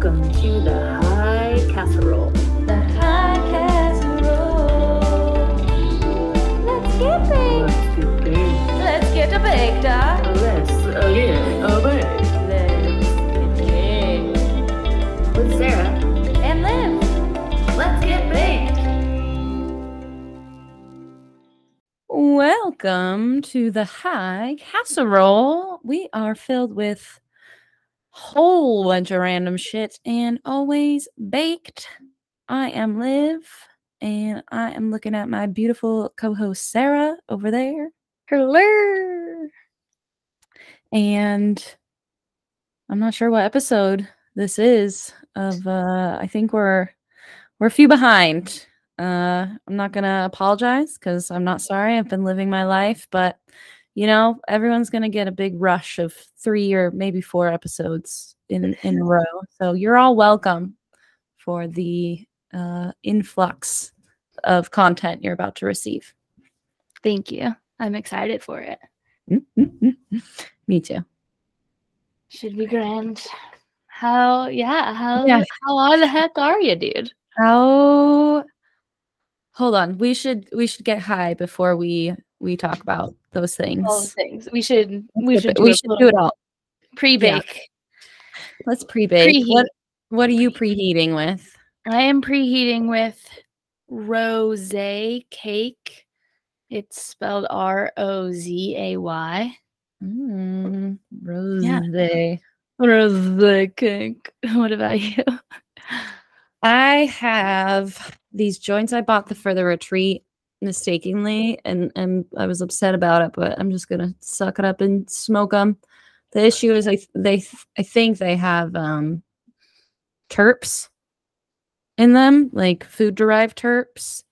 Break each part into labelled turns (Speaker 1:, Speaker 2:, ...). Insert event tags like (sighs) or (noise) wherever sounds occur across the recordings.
Speaker 1: Welcome to the High Casserole.
Speaker 2: The high casserole. Let's get baked.
Speaker 1: Let's get big.
Speaker 2: Let's get a baked, huh?
Speaker 1: Let's oh, again obey.
Speaker 2: Let's get baked.
Speaker 1: With Sarah.
Speaker 2: And Liv.
Speaker 1: Let's get baked.
Speaker 3: Welcome to the High Casserole. We are filled with whole bunch of random shit and always baked. I am Liv, and I am looking at my beautiful co-host Sarah over there.
Speaker 2: Hello.
Speaker 3: And I'm not sure what episode this is of uh I think we're we're a few behind. Uh I'm not gonna apologize because I'm not sorry. I've been living my life, but you know, everyone's gonna get a big rush of three or maybe four episodes in in a row. So you're all welcome for the uh influx of content you're about to receive.
Speaker 2: Thank you. I'm excited for it. (laughs)
Speaker 3: Me too.
Speaker 2: Should be grand. How yeah, how
Speaker 3: Yeah.
Speaker 2: how are the heck are you, dude?
Speaker 3: How hold on. We should we should get high before we we talk about those things.
Speaker 2: All things. We should we should
Speaker 3: do
Speaker 2: do,
Speaker 3: it- we should do it all.
Speaker 2: pre-bake.
Speaker 3: Let's pre-bake.
Speaker 2: Preheat.
Speaker 3: What what are you preheating with?
Speaker 2: I am preheating with rose cake. It's spelled R O Z A Y.
Speaker 3: Mm, rose.
Speaker 2: Rose cake. (laughs) What about you?
Speaker 3: I have these joints I bought the for the retreat mistakenly, and and I was upset about it, but I'm just gonna suck it up and smoke them. The issue is I th- they th- I think they have um terps in them, like food derived terps.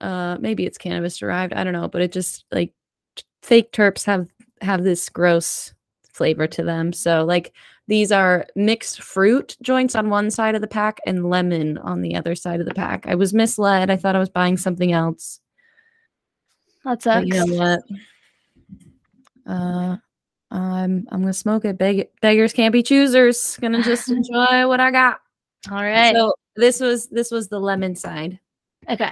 Speaker 3: Uh, maybe it's cannabis derived. I don't know, but it just like fake terps have have this gross flavor to them. So like these are mixed fruit joints on one side of the pack and lemon on the other side of the pack. I was misled. I thought I was buying something else.
Speaker 2: That
Speaker 3: But
Speaker 2: sucks.
Speaker 3: you know what? Uh, I'm I'm gonna smoke it. Beg- beggars can't be choosers. Gonna just (laughs) enjoy what I got.
Speaker 2: All right.
Speaker 3: So this was this was the lemon side.
Speaker 2: okay.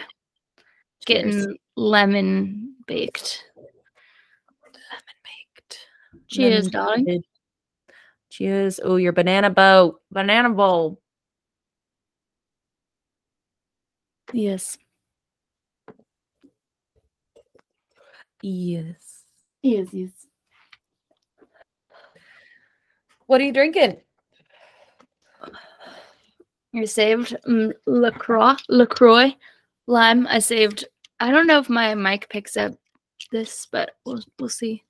Speaker 3: Cheers.
Speaker 2: Getting lemon baked.
Speaker 3: lemon baked.
Speaker 2: Cheers, darling.
Speaker 3: Baked. Cheers. Oh, your banana boat, banana bowl.
Speaker 2: Yes.
Speaker 3: Yes.
Speaker 2: Yes, yes.
Speaker 3: What are you drinking?
Speaker 2: You saved um, LaCroix, LaCroix lime. I saved. I don't know if my mic picks up this, but we'll we'll see.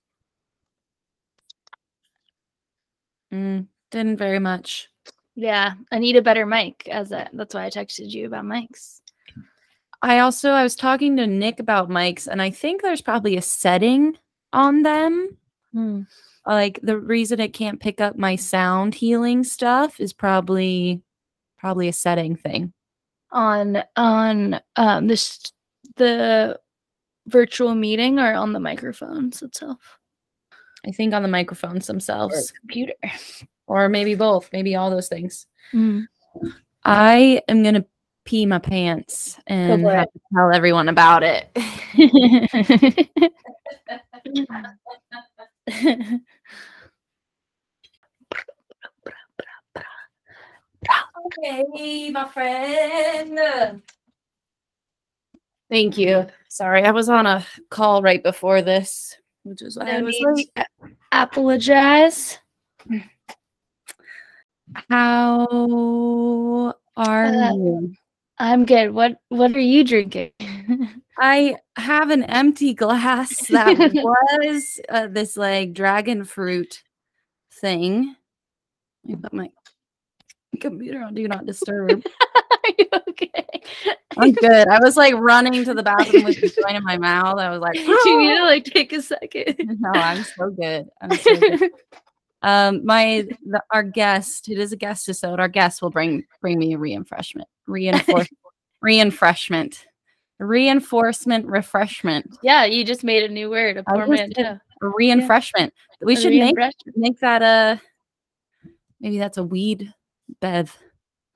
Speaker 3: Mm, didn't very much.
Speaker 2: Yeah, I need a better mic. As a, that's why I texted you about mics.
Speaker 3: I also I was talking to Nick about mics, and I think there's probably a setting on them.
Speaker 2: Hmm.
Speaker 3: Like the reason it can't pick up my sound healing stuff is probably probably a setting thing.
Speaker 2: On on um this the virtual meeting or on the microphones itself.
Speaker 3: I think on the microphones
Speaker 2: Or
Speaker 3: themselves,
Speaker 2: computer. (laughs)
Speaker 3: or maybe both, maybe all those things.
Speaker 2: Mm.
Speaker 3: I am gonna pee my pants and have to tell everyone about it. Okay, my friend. Thank you. Sorry, I was on a call right before this, which is why I was late.
Speaker 2: to apologize.
Speaker 3: How are
Speaker 2: Uh,
Speaker 3: you?
Speaker 2: I'm good. What what are you drinking? (laughs)
Speaker 3: I have an empty glass that (laughs) was uh, this like dragon fruit thing. Let me put my computer on do not disturb. (laughs)
Speaker 2: are you okay?
Speaker 3: I'm (laughs) good. I was like running to the bathroom with the joint in my mouth. I was like, (laughs)
Speaker 2: Do you need to like take a second?
Speaker 3: no, I'm so good. I'm so good. Um, my the, our guest, it is a guest episode. Our guest will bring bring me a reinforcement, reinforce, reinforcement, reinforcement, refreshment,
Speaker 2: yeah, you just made a new word, a
Speaker 3: I just did.
Speaker 2: portmanteau.
Speaker 3: a reinforcement. We
Speaker 2: A
Speaker 3: should make make that a maybe that's a weed Bev.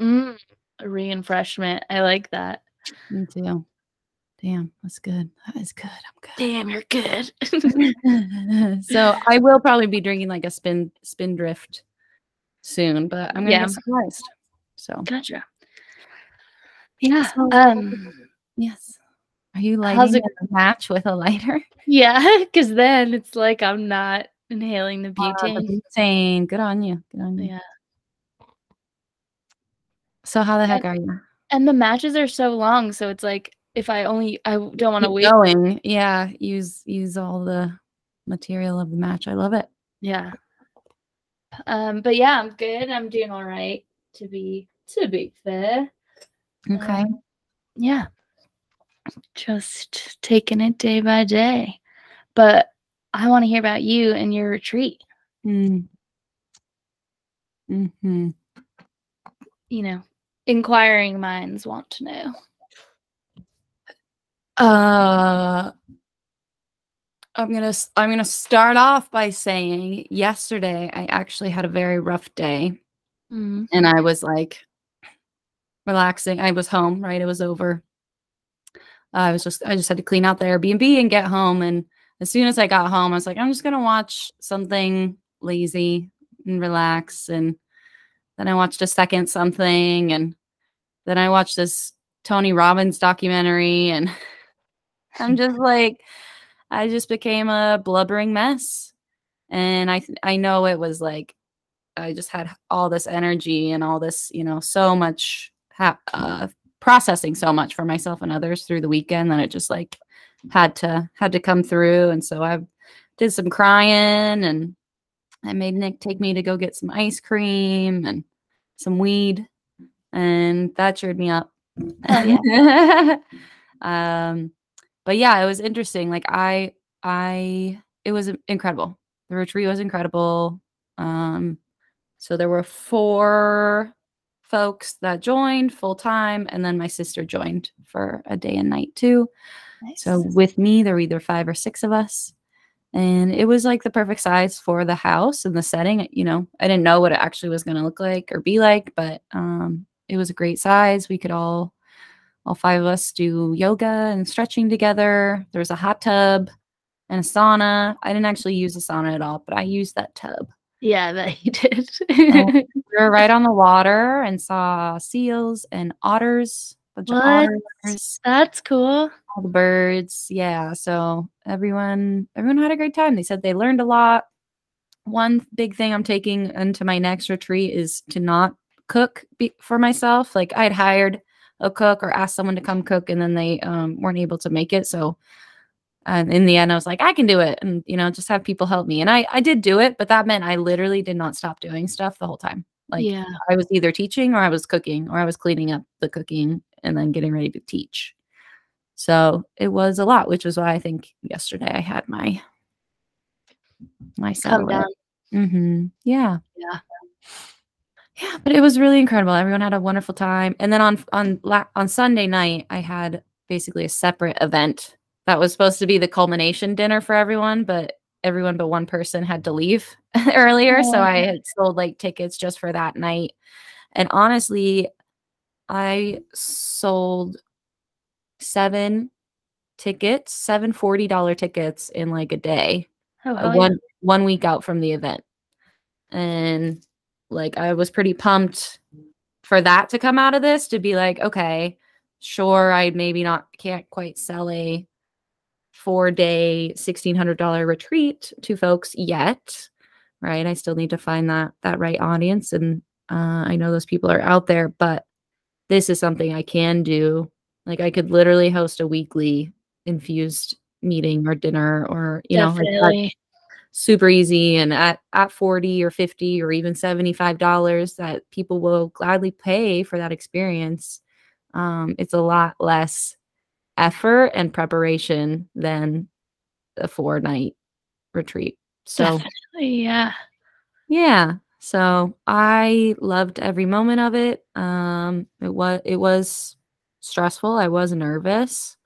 Speaker 2: Mm, a reinfreshment. I like that.
Speaker 3: Me too. Damn, that's good. That is good. I'm good.
Speaker 2: Damn, you're good. (laughs)
Speaker 3: so I will probably be drinking like a spin Spindrift soon, but I'm gonna
Speaker 2: Yeah.
Speaker 3: get surprised. So
Speaker 2: gotcha. Yeah.
Speaker 3: So-
Speaker 2: Um.
Speaker 3: yes. Are you
Speaker 2: How's
Speaker 3: lighting
Speaker 2: it-
Speaker 3: a match with a lighter? (laughs)
Speaker 2: Yeah, because then it's like I'm not inhaling the
Speaker 3: Uh, the
Speaker 2: butane.
Speaker 3: butane. Good on you. Good on you.
Speaker 2: yeah.
Speaker 3: So how the heck
Speaker 2: And-
Speaker 3: are you?
Speaker 2: And the matches are so long, so it's like if I only I don't want to wait.
Speaker 3: going. Yeah. Use use all the material of the match. I love it.
Speaker 2: Yeah. Um. But yeah, I'm good. I'm doing all right. To be to be fair.
Speaker 3: Okay.
Speaker 2: Um, yeah. Just taking it day by day. But I want to hear about you and your retreat.
Speaker 3: Mm. hmm
Speaker 2: You know, inquiring minds want to know.
Speaker 3: Uh, I'm gonna I'm gonna start off by saying yesterday I actually had a very rough day,
Speaker 2: Mm.
Speaker 3: and I was like relaxing. I was home, right? It was over. I was just I just had to clean out the Airbnb and get home. And as soon as I got home, I was like, I'm just gonna watch something lazy and relax. And then I watched a second something, and then I watched this Tony Robbins documentary, and (laughs) I'm just like, I just became a blubbering mess. And I th- I know it was like I just had all this energy and all this, you know, so much ha- uh, processing so much for myself and others through the weekend that it just like had to had to come through. And so I did some crying and I made Nick take me to go get some ice cream and some weed, and that cheered me up. (laughs) (laughs) Um, but yeah, it was interesting. Like I, I, it was incredible. The retreat was incredible. Um, so there were four folks that joined full time, and then my sister joined for a day and night too. So with me, there were either five or six of us. And it was like the perfect size for the house and the setting. You know, I didn't know what it actually was going to look like or be like, but um, it was a great size. We could all, all five of us, do yoga and stretching together. There was a hot tub and a sauna. I didn't actually use the sauna at all, but I used that tub.
Speaker 2: yeah, that you did. (laughs)
Speaker 3: we were right on the water and saw seals and otters, bunch of
Speaker 2: What?
Speaker 3: otters
Speaker 2: That's cool.
Speaker 3: all the birds. Yeah. So everyone everyone had a great time. They said they learned a lot. One big thing I'm taking into my next retreat is to not cook be- for myself. Like I'd hired a cook or asked someone to come cook and then they um, weren't able to make it. So and in the end, I was like, I can do it, and you know, just have people help me. And I I did do it, but that meant I literally did not stop doing stuff the whole time. Like
Speaker 2: yeah.
Speaker 3: I was either teaching or I was cooking or I was cleaning up the cooking and then getting ready to teach. So it was a lot, which was why I think yesterday I had my my
Speaker 2: Come down.
Speaker 3: Mm-hmm. Yeah.
Speaker 2: Yeah.
Speaker 3: Yeah, but it was really incredible. Everyone had a wonderful time. And then on on on Sunday night, I had basically a separate event that was supposed to be the culmination dinner for everyone, but everyone but one person had to leave (laughs) earlier, so
Speaker 2: Oh.
Speaker 3: I had sold like tickets just for that night. And honestly, I sold seven tickets, seven $40 tickets in like a day.
Speaker 2: Oh,
Speaker 3: uh,
Speaker 2: hell yeah.
Speaker 3: one one week out from the event. And like i was pretty pumped for that to come out of this to be like okay sure i maybe not can't quite sell a four day $1600 retreat to folks yet right? I still need to find that that right audience and uh, i know those people are out there but this is something i can do. Like i could literally host a weekly infused meeting or dinner or you know like super easy. And at, at 40 or 50 or even 75 dollars that people will gladly pay for that experience um, it's a lot less effort and preparation than a four night retreat. So
Speaker 2: Definitely, yeah.
Speaker 3: yeah so i loved every moment of it um it was it was stressful i was nervous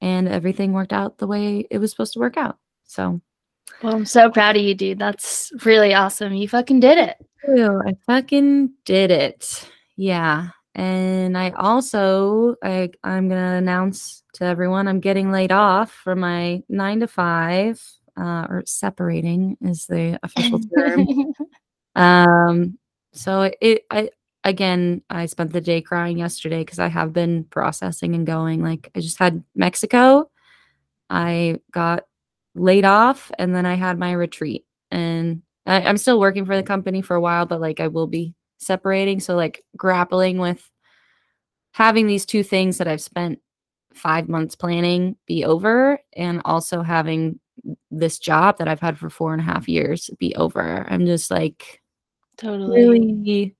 Speaker 3: and everything worked out the way it was supposed to work out so
Speaker 2: Well, I'm so proud of you, dude. That's really awesome. You fucking did it.
Speaker 3: I fucking did it. Yeah. And I also I I'm gonna announce to everyone I'm getting laid off from my nine to five, uh, or separating is the official (laughs) term. Um, so it, I, again, I spent the day crying yesterday because I have been processing and going. Like, I just had Mexico, I got laid off, and then I had my retreat. And I, I'm still working for the company for a while, but like, I will be separating. So, like, grappling with having these two things that I've spent five months planning be over, and also having this job that I've had for four and a half years be over. I'm just like,
Speaker 2: totally.
Speaker 3: really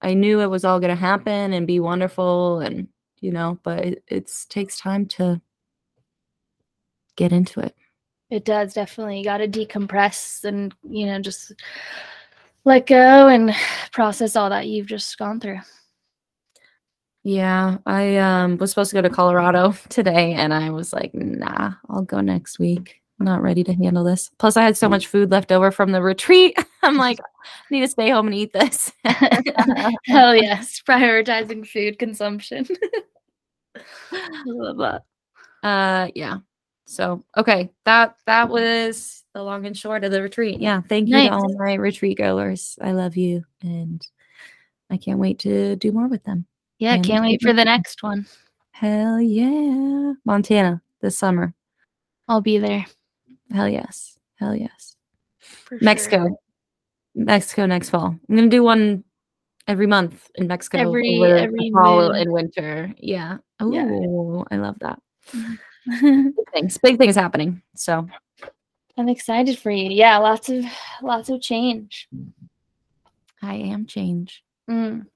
Speaker 3: I knew it was all going to happen and be wonderful and you know, but it it's takes time to get into it.
Speaker 2: It does definitely. You got to decompress and, you know, just let go and process all that you've just gone through.
Speaker 3: Yeah, I um was supposed to go to Colorado (laughs) today and I was like, "Nah, I'll go next week. I'm not ready to handle this." Plus I had so much food left over from the retreat. (laughs) I'm like, (laughs) I need to stay home and eat this. (laughs)
Speaker 2: Hell yes. Prioritizing food consumption. I love that.
Speaker 3: Uh yeah. So okay, that that was the long and short of the retreat. Yeah. Thank you
Speaker 2: Nice.
Speaker 3: to all my retreat goers. I love you and I can't wait to do more with them.
Speaker 2: Yeah,
Speaker 3: And
Speaker 2: can't wait for the next one.
Speaker 3: Hell yeah. Montana this summer.
Speaker 2: I'll be there.
Speaker 3: Hell yes. Hell yes.
Speaker 2: for sure.
Speaker 3: Mexico. Mexico next fall. I'm gonna do one every month in Mexico.
Speaker 2: Every- every
Speaker 3: fall
Speaker 2: moon.
Speaker 3: and winter. Yeah. Oh,
Speaker 2: Yeah.
Speaker 3: I love that. Mm-hmm. Big things. Big things happening. So
Speaker 2: I'm excited for you. Yeah, lots of lots of change.
Speaker 3: I am change.
Speaker 2: Mm.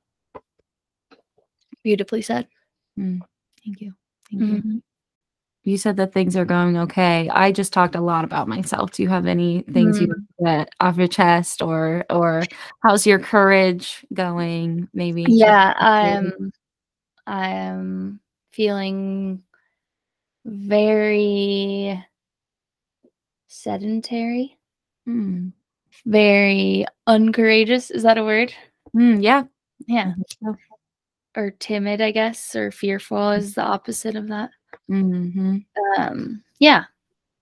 Speaker 2: Beautifully said. Mm.
Speaker 3: Thank you. Thank you.
Speaker 2: Mm-hmm.
Speaker 3: You said that things are going okay. I just talked a lot about myself. Do you have any things you want to get off your chest or or how's your courage going? Maybe.
Speaker 2: Yeah. I'm I am feeling very sedentary,
Speaker 3: Mm.
Speaker 2: very uncourageous. Is that a word?
Speaker 3: Mm, yeah.
Speaker 2: Yeah. Or timid, I guess, or fearful is the opposite of that.
Speaker 3: Hmm
Speaker 2: Um, yeah.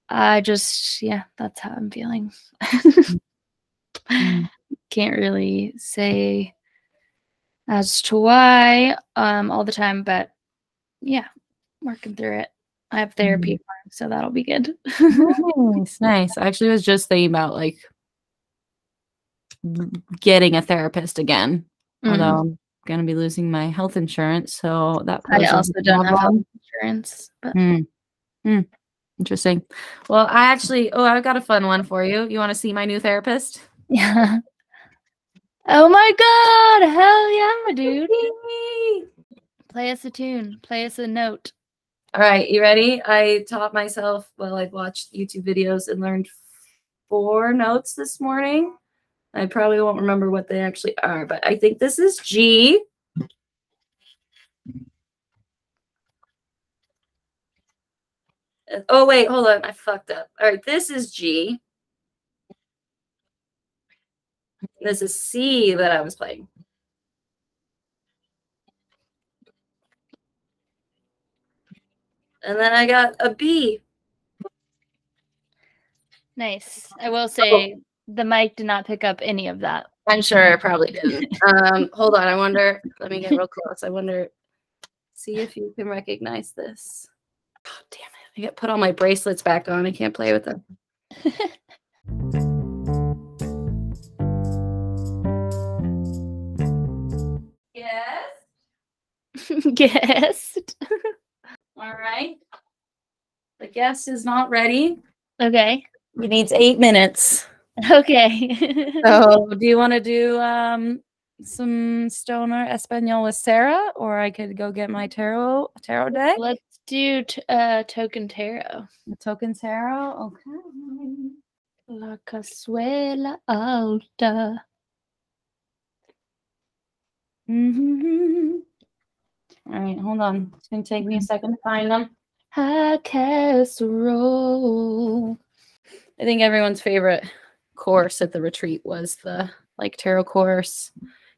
Speaker 2: I just yeah, that's how I'm feeling.
Speaker 3: Mm. (laughs)
Speaker 2: Can't really say as to why um all the time, but yeah, working through it. I have therapy, tomorrow, so that'll be good.
Speaker 3: nice, nice. I actually was just thinking about like getting a therapist again.
Speaker 2: Mm.
Speaker 3: Although I'm gonna be losing my health insurance, so that
Speaker 2: I also don't have health insurance, but
Speaker 3: Mm. Mm. Interesting. Well, I actually, oh, I've got a fun one for you. You want to see my new therapist?
Speaker 2: yeah. (laughs) Oh my god! Hell yeah, my dude! Play us a tune. Play us a note.
Speaker 3: All right, you ready? I taught myself while I watched YouTube videos and learned four notes this morning. I probably won't remember what they actually are, but I think this is G. Oh, wait, hold on. I fucked up. All right, this is G. This is C that I was playing. And then I got a B.
Speaker 2: Nice. I will say oh. The mic did not pick up any of that.
Speaker 3: I'm sure it probably didn't. (laughs) Um, hold on. I wonder. Let me get real (laughs) close. I wonder. See if you can recognize this. Oh, damn it. I get put all my bracelets back on. I can't play with them. Yes. (laughs)
Speaker 2: Guest.
Speaker 3: All right. The guest is not ready.
Speaker 2: Okay.
Speaker 3: He needs eight minutes. (laughs)
Speaker 2: Okay.
Speaker 3: So, (laughs) do you want to do um some stoner espanol with Sarah, or I could go get my tarot tarot deck?
Speaker 2: Let's do t- uh, Toke n' Tarot.
Speaker 3: The Toke n' Tarot. Okay.
Speaker 2: La cazuela alta.
Speaker 3: Mm-hmm. All right, hold on. It's gonna take me a second to find them.
Speaker 2: High casserole.
Speaker 3: I think everyone's favorite course at the retreat was the like tarot course.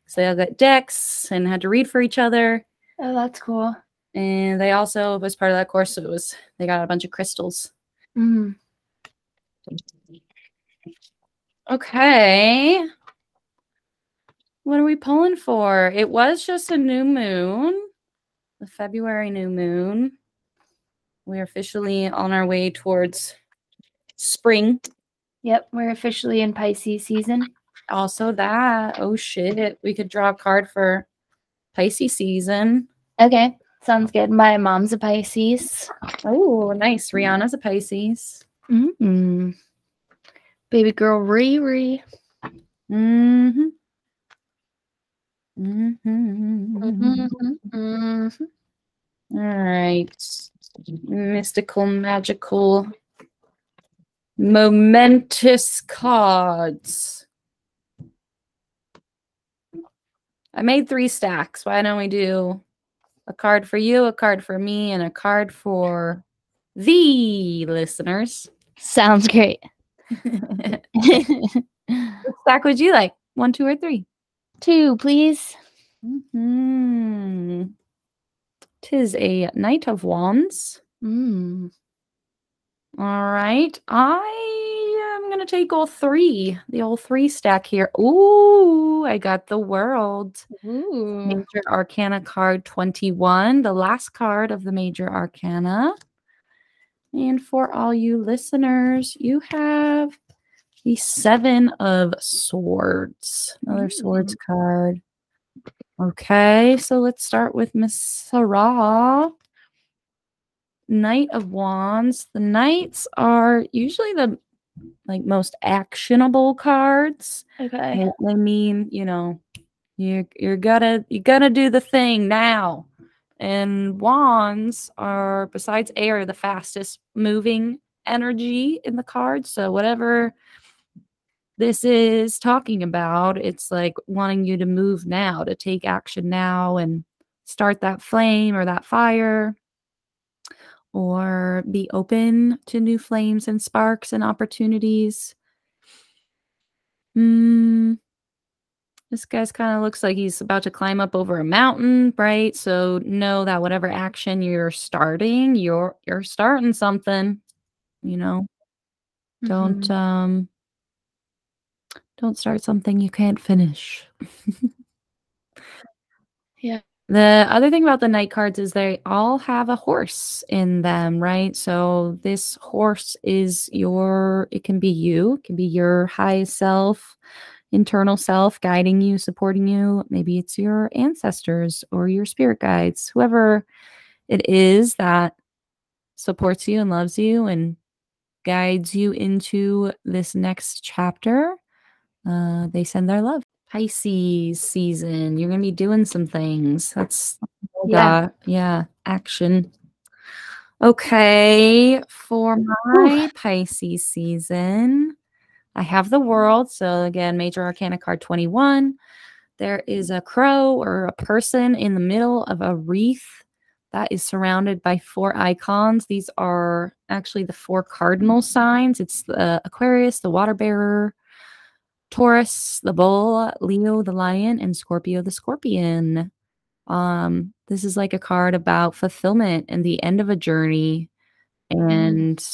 Speaker 3: So they all got decks and had to read for each other.
Speaker 2: Oh, that's cool.
Speaker 3: And they also was part of that course. So it was they got a bunch of crystals.
Speaker 2: Mm.
Speaker 3: Okay. What are we pulling for? It was just a new moon, the February new moon. We're officially on our way towards spring.
Speaker 2: Yep, we're officially in Pisces season.
Speaker 3: Also, that. Oh, shit. We could draw a card for Pisces season.
Speaker 2: Okay, sounds good. My mom's a Pisces.
Speaker 3: Oh, nice. Rihanna's a Pisces.
Speaker 2: Mm-hmm. Baby girl Riri.
Speaker 3: Mm-hmm. Mm-hmm.
Speaker 2: Mm-hmm.
Speaker 3: All right. Mystical, magical, momentous cards. I made three stacks. Why don't we do a card for you, a card for me, and a card for the listeners?
Speaker 2: Sounds great. (laughs)
Speaker 3: what stack would you like? One, two, or three?
Speaker 2: Two, please.
Speaker 3: Hmm. Tis a Knight of Wands.
Speaker 2: Mm.
Speaker 3: All right. I am going to take all three, the all three stack here. Ooh, I got the world.
Speaker 2: Ooh.
Speaker 3: Major Arcana card 21, the last card of the Major Arcana. And for all you listeners, you have the Seven of Swords. Another swords mm. card. Okay, so let's start with Miss Sarah. Knight of Wands. The Knights are usually the like most actionable cards.
Speaker 2: Okay.
Speaker 3: They- mean, you know, you you're gonna you gotta do the thing now. And wands are besides air the fastest moving energy in the card. So whatever this is talking about, it's like wanting you to move now, to take action now and start that flame or that fire or be open to new flames and sparks and opportunities. Mm, this guy's kind of looks like he's about to climb up over a mountain, right? So know that whatever action you're starting, you're you're starting something, you know. Don't
Speaker 2: Mhm.
Speaker 3: um don't start something you can't finish. (laughs) The other thing about the Knight cards is they all have a horse in them, right? So this horse is your it can be you, it can be your high self, internal self guiding you, supporting you. Maybe it's your ancestors or your spirit guides, whoever it is that supports you and loves you and guides you into this next chapter. Uh, they send their love. Pisces season. You're gonna be doing some things. That's
Speaker 2: Yeah.
Speaker 3: yeah, yeah, action. Okay, for my Pisces season, I have the world. So again, major arcana card 21. There is a crow or a person in the middle of a wreath that is surrounded by four icons. These are actually the four cardinal signs. It's the Aquarius, the water bearer, Taurus, the bull, Leo, the lion, and Scorpio, the scorpion. Um, this is like a card about fulfillment and the end of a journey and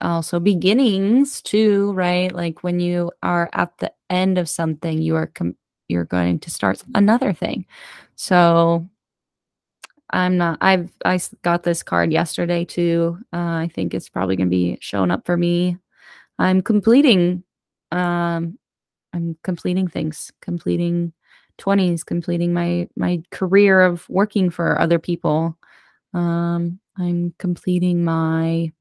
Speaker 3: also beginnings too, right? Like when you are at the end of something, you are com- you're going to start another thing. So I'm not I've I got this card yesterday too. Uh, I think it's probably going to be showing up for me. I'm completing um I'm completing things, completing 20s, completing my my career of working for other people. Um I'm completing my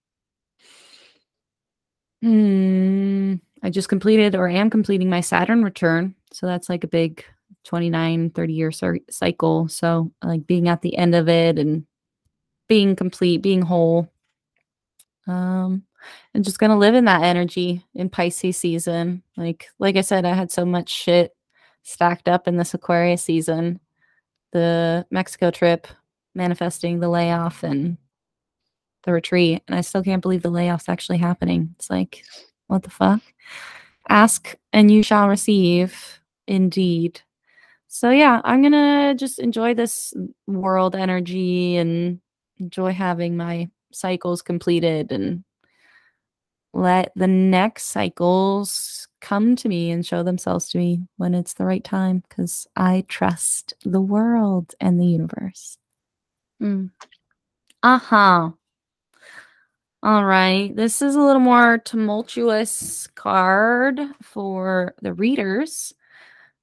Speaker 3: Hmm. I just completed or am completing my Saturn return. So that's like a big 29, 30 year cycle. So like being at the end of it and being complete, being whole. Um and just gonna live in that energy in Pisces season. Like like I said, I had so much shit stacked up in this Aquarius season. The Mexico trip, manifesting the layoff and the retreat and i still can't believe the layoff's actually happening it's like what the fuck Ask and you shall receive, indeed. So, yeah, I'm to just enjoy this world energy and enjoy having my cycles completed and let the next cycles come to me and show themselves to me when it's the right time because I trust the world and the universe.
Speaker 2: Mm.
Speaker 3: Uh huh. All right. This is a little more tumultuous card for the readers.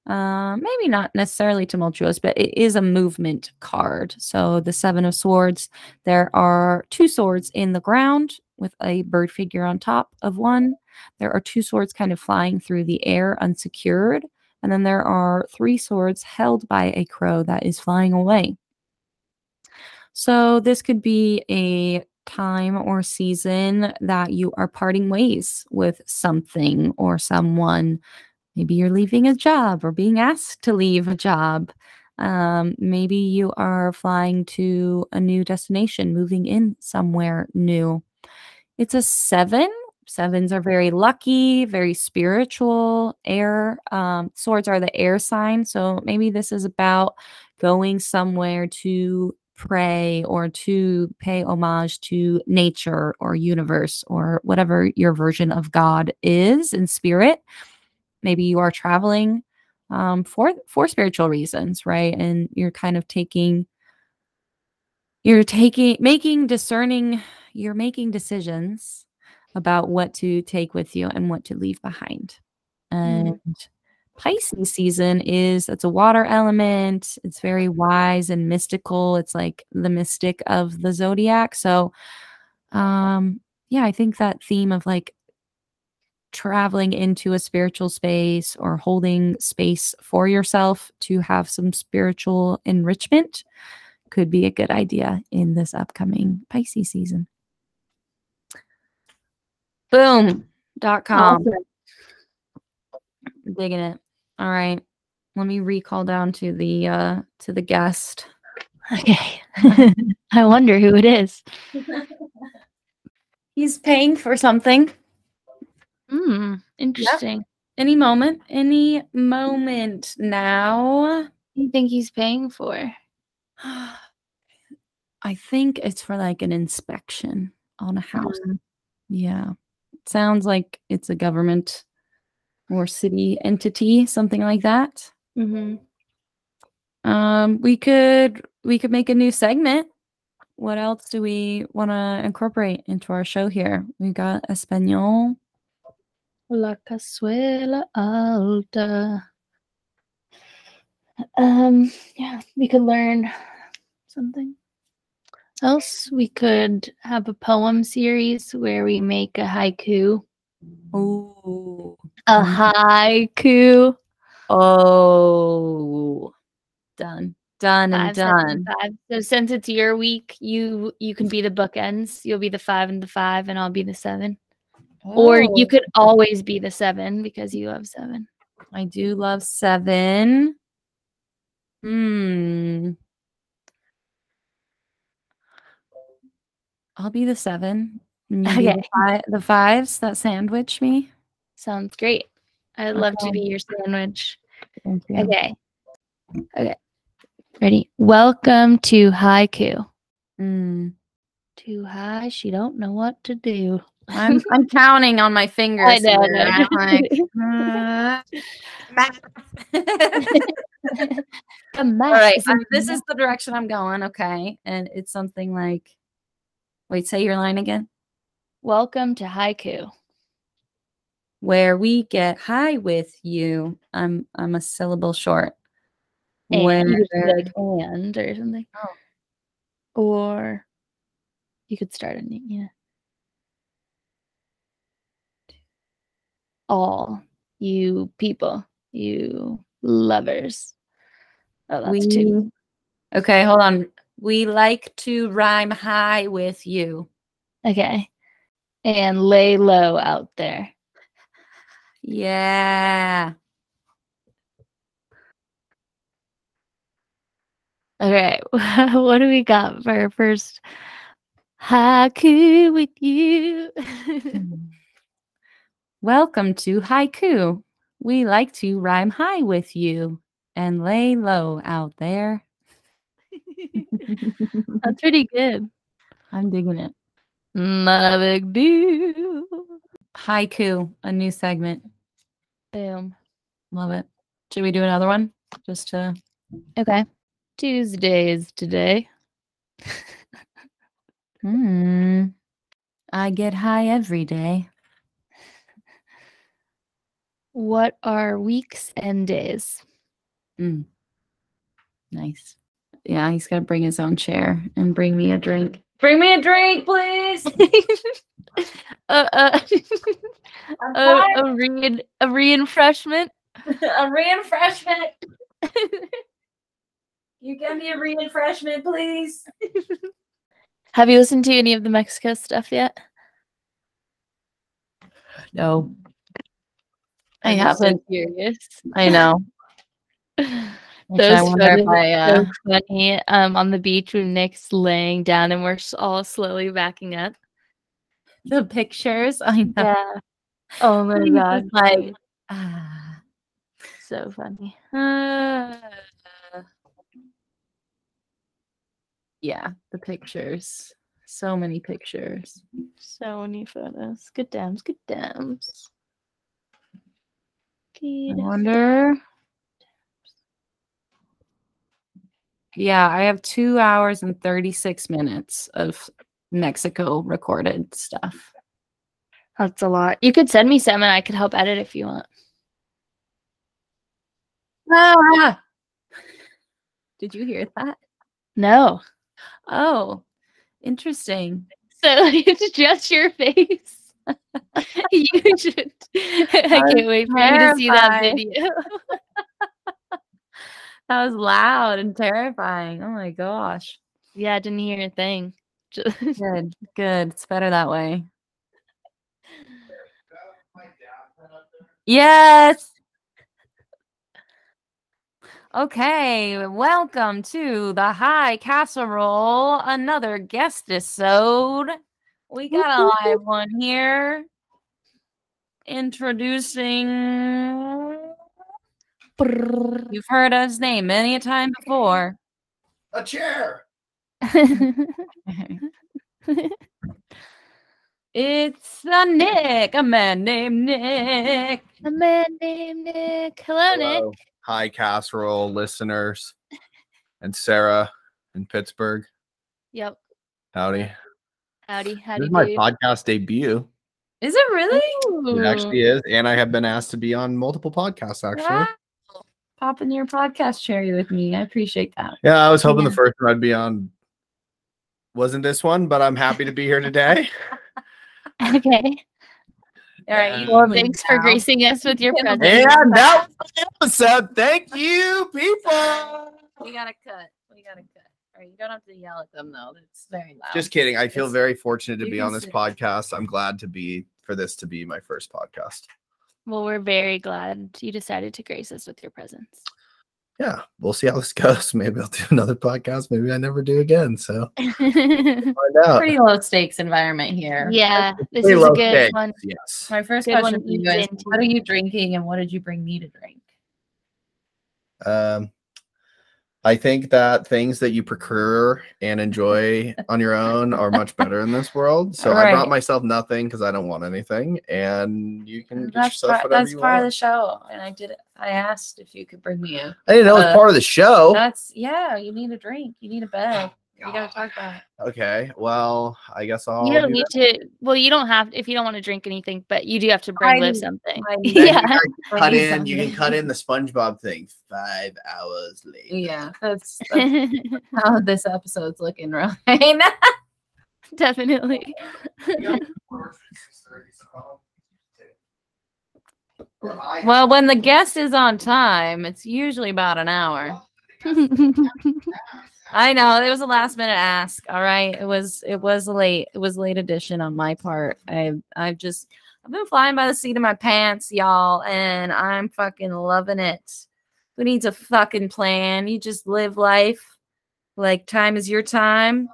Speaker 3: Uh, maybe not necessarily tumultuous, but it is a movement card. So the Seven of Swords, there are two swords in the ground with a bird figure on top of one. There are two swords kind of flying through the air unsecured. And then there are three swords held by a crow that is flying away. So this could be a time or season that you are parting ways with something or someone. Maybe you're leaving a job or being asked to leave a job. Um, maybe you are flying to a new destination, moving in somewhere new. It's a seven. Sevens are very lucky, very spiritual. Air um, swords are the air sign. So maybe this is about going somewhere to pray or to pay homage to nature or universe or whatever your version of God is in spirit. Maybe you are traveling um, for for spiritual reasons, right? And you're kind of taking you're taking making discerning you're making decisions about what to take with you and what to leave behind. And Pisces season is it's a water element. It's very wise and mystical. It's like the mystic of the zodiac. So um yeah, I think that theme of like traveling into a spiritual space or holding space for yourself to have some spiritual enrichment could be a good idea in this upcoming Pisces season. Boom. Dot com.
Speaker 2: Awesome.
Speaker 3: Digging it. All right. Let me recall down to the uh to the guest.
Speaker 2: Okay. (laughs) (laughs) I wonder who it is. (laughs)
Speaker 3: He's paying for something
Speaker 2: Hmm. Interesting.
Speaker 3: any moment. Any moment now.
Speaker 2: What you think he's paying for? (sighs)
Speaker 3: I think it's for like an inspection on a house.
Speaker 2: Mm.
Speaker 3: Yeah. Sounds like it's a government or city entity, something like that.
Speaker 2: Mm-hmm.
Speaker 3: Um, we could we could make a new segment. What else do we want to incorporate into our show here? We got Espanol.
Speaker 2: La Cazuela Alta. Um, yeah, we could learn something else. We could have a poem series where we make a haiku.
Speaker 3: Ooh.
Speaker 2: A
Speaker 3: Mhm.
Speaker 2: haiku.
Speaker 3: Oh. Done. Done and
Speaker 2: Five,
Speaker 3: done.
Speaker 2: So since it's your week, you you can be the bookends. You'll be the five and the five, and I'll be the seven. Or you
Speaker 3: Oh.
Speaker 2: could always be the seven because you love seven.
Speaker 3: I do love seven. Hmm. I'll be the seven. be the,
Speaker 2: Okay.
Speaker 3: the fives that sandwich me.
Speaker 2: Sounds great. I'd love to be your sandwich.
Speaker 3: Thank you.
Speaker 2: Okay. Okay. Ready? Welcome to haiku.
Speaker 3: Mm.
Speaker 2: Too high, she don't know what to do.
Speaker 3: I'm (laughs) I'm counting on my fingers.
Speaker 2: I know,
Speaker 3: here.
Speaker 2: I know.
Speaker 3: I'm like, (laughs) (laughs)
Speaker 2: The
Speaker 3: All
Speaker 2: math
Speaker 3: right,
Speaker 2: is
Speaker 3: um, this is the direction I'm going. Okay, and it's something like, wait, say your line again.
Speaker 2: Welcome to haiku.
Speaker 3: Where we get high with you. I'm I'm a syllable short.
Speaker 2: And
Speaker 3: Where
Speaker 2: like and or something.
Speaker 3: Oh.
Speaker 2: Or you could start a new yeah. All you people, you lovers. Oh, that's
Speaker 3: we
Speaker 2: two.
Speaker 3: okay, hold on. We like to rhyme high with you.
Speaker 2: Okay. And lay low out there.
Speaker 3: Yeah.
Speaker 2: All right. (laughs) what do we got for our first haiku with you? (laughs)
Speaker 3: Welcome to Haiku. We like to rhyme high with you and lay low out there. (laughs)
Speaker 2: That's pretty good.
Speaker 3: I'm digging it.
Speaker 2: Not a big deal.
Speaker 3: Haiku, a new segment.
Speaker 2: Boom.
Speaker 3: Love it. Should we do another one? Just to
Speaker 2: Okay. Tuesday is today. (laughs)
Speaker 3: Hmm. I get high every day.
Speaker 2: What are weeks and days?
Speaker 3: Mm. Nice. Yeah, he's got to bring his own chair and bring me a drink. Bring me a drink, please. (laughs) (laughs)
Speaker 2: uh, uh, a, (laughs) a, re- a reinfreshment.
Speaker 3: a reinfreshment. you give me a reinfreshment, please.
Speaker 2: Have you listened to any of the Mexico stuff yet?
Speaker 3: No, I
Speaker 2: I'm just so
Speaker 3: haven't.
Speaker 2: curious.
Speaker 3: I know.
Speaker 2: Those photos
Speaker 3: I, uh,
Speaker 2: so funny. Um, on the beach when Nick's laying down and we're all slowly backing up.
Speaker 3: the pictures. (laughs) I know.
Speaker 2: Yeah. Oh my god.
Speaker 3: like, ah.
Speaker 2: so funny.
Speaker 3: Uh, (sighs) yeah, the pictures. So many pictures.
Speaker 2: So many photos. Good dams. Good dams.
Speaker 3: I wonder. Yeah, I have two hours and 36 minutes of Mexico recorded stuff.
Speaker 2: That's a lot. You could send me some and I could help edit if you want.
Speaker 3: Ah! Did you hear that?
Speaker 2: No.
Speaker 3: Oh, interesting.
Speaker 2: So (laughs) it's just your face. (laughs) you should. (laughs) I can't wait for you to see that video.
Speaker 3: That was loud and terrifying. Oh my gosh.
Speaker 2: yeah, I didn't hear a thing.
Speaker 3: Good, (laughs) good. It's better that way. (laughs) Yes. Okay, welcome to the High Casserole, another guest episode. We got a (laughs) live one here. Introducing. You've heard his name many a time before.
Speaker 4: A chair. (laughs)
Speaker 3: It's a Nick, a man named Nick.
Speaker 2: a man named Nick. Hello, Nick.
Speaker 4: Hi, casserole listeners, and Sarah in Pittsburgh.
Speaker 2: Yep.
Speaker 4: Howdy.
Speaker 2: Howdy. Howdy.
Speaker 4: This
Speaker 2: Howdy,
Speaker 4: is my
Speaker 2: dude.
Speaker 4: podcast debut.
Speaker 3: Is it really?
Speaker 4: It actually is, and I have been asked to be on multiple podcasts. Actually,
Speaker 3: Wow. Pop in your podcast cherry with me. I appreciate that.
Speaker 4: yeah, I was hoping the first one I'd be on wasn't this one, but I'm happy to be here today. (laughs)
Speaker 2: Okay.
Speaker 3: All right. you
Speaker 2: Well, thanks for
Speaker 3: now.
Speaker 2: gracing us with your
Speaker 3: Yeah,
Speaker 2: presence.
Speaker 4: and that was the episode. Thank you, people.
Speaker 3: We gotta cut. We gotta cut. All right. You don't have to yell at them though. It's very loud.
Speaker 4: Just kidding. I feel very fortunate to be on this podcast. I'm glad to be for this to be my first podcast.
Speaker 2: Well, we're very glad you decided to grace us with your presence.
Speaker 4: yeah, we'll see how this (laughs) goes. Maybe I'll do another podcast. Maybe I never do again. So
Speaker 2: yeah, (laughs)
Speaker 4: find out.
Speaker 3: pretty low stakes environment here.
Speaker 2: Yeah,
Speaker 4: this
Speaker 2: is a good
Speaker 4: stakes,
Speaker 2: one.
Speaker 4: Yes.
Speaker 3: My first
Speaker 2: Good
Speaker 3: question for you
Speaker 2: ease
Speaker 3: guys. What are you drinking, and what did you bring me to drink?
Speaker 4: Um, I think that things that you procure and enjoy (laughs) on your own are much better in this world. So I
Speaker 3: Right.
Speaker 4: brought myself nothing because I don't want anything, and you can get
Speaker 3: That's,
Speaker 4: yourself
Speaker 3: part,
Speaker 4: whatever
Speaker 3: that's part of the show, and I did. I asked if you could bring me a.
Speaker 4: I didn't know it was
Speaker 3: uh,
Speaker 4: part of the show.
Speaker 3: That's yeah. You need a drink. You need a bed. We gotta talk about it.
Speaker 4: Okay, well, I guess I'll.
Speaker 2: you don't
Speaker 4: do
Speaker 2: need
Speaker 4: that.
Speaker 2: to. Well, you don't have if you don't want to drink anything, but you do have to bring Liv
Speaker 3: need-
Speaker 2: something.
Speaker 3: I (laughs) need-
Speaker 4: you
Speaker 2: yeah. (laughs)
Speaker 4: cut
Speaker 3: need
Speaker 4: in. You can cut in the SpongeBob thing. Five hours later.
Speaker 3: Yeah, that's, (laughs) that's how this episode's looking right now.
Speaker 2: Definitely.
Speaker 3: Well, when the guest is on time, it's usually about an hour. I know it was a last minute ask. All right, it was it was late. It was late edition on my part. I I've just I've been flying by the seat of my pants, y'all, and I'm fucking loving it. Who needs a fucking plan? You just live life like time is your time.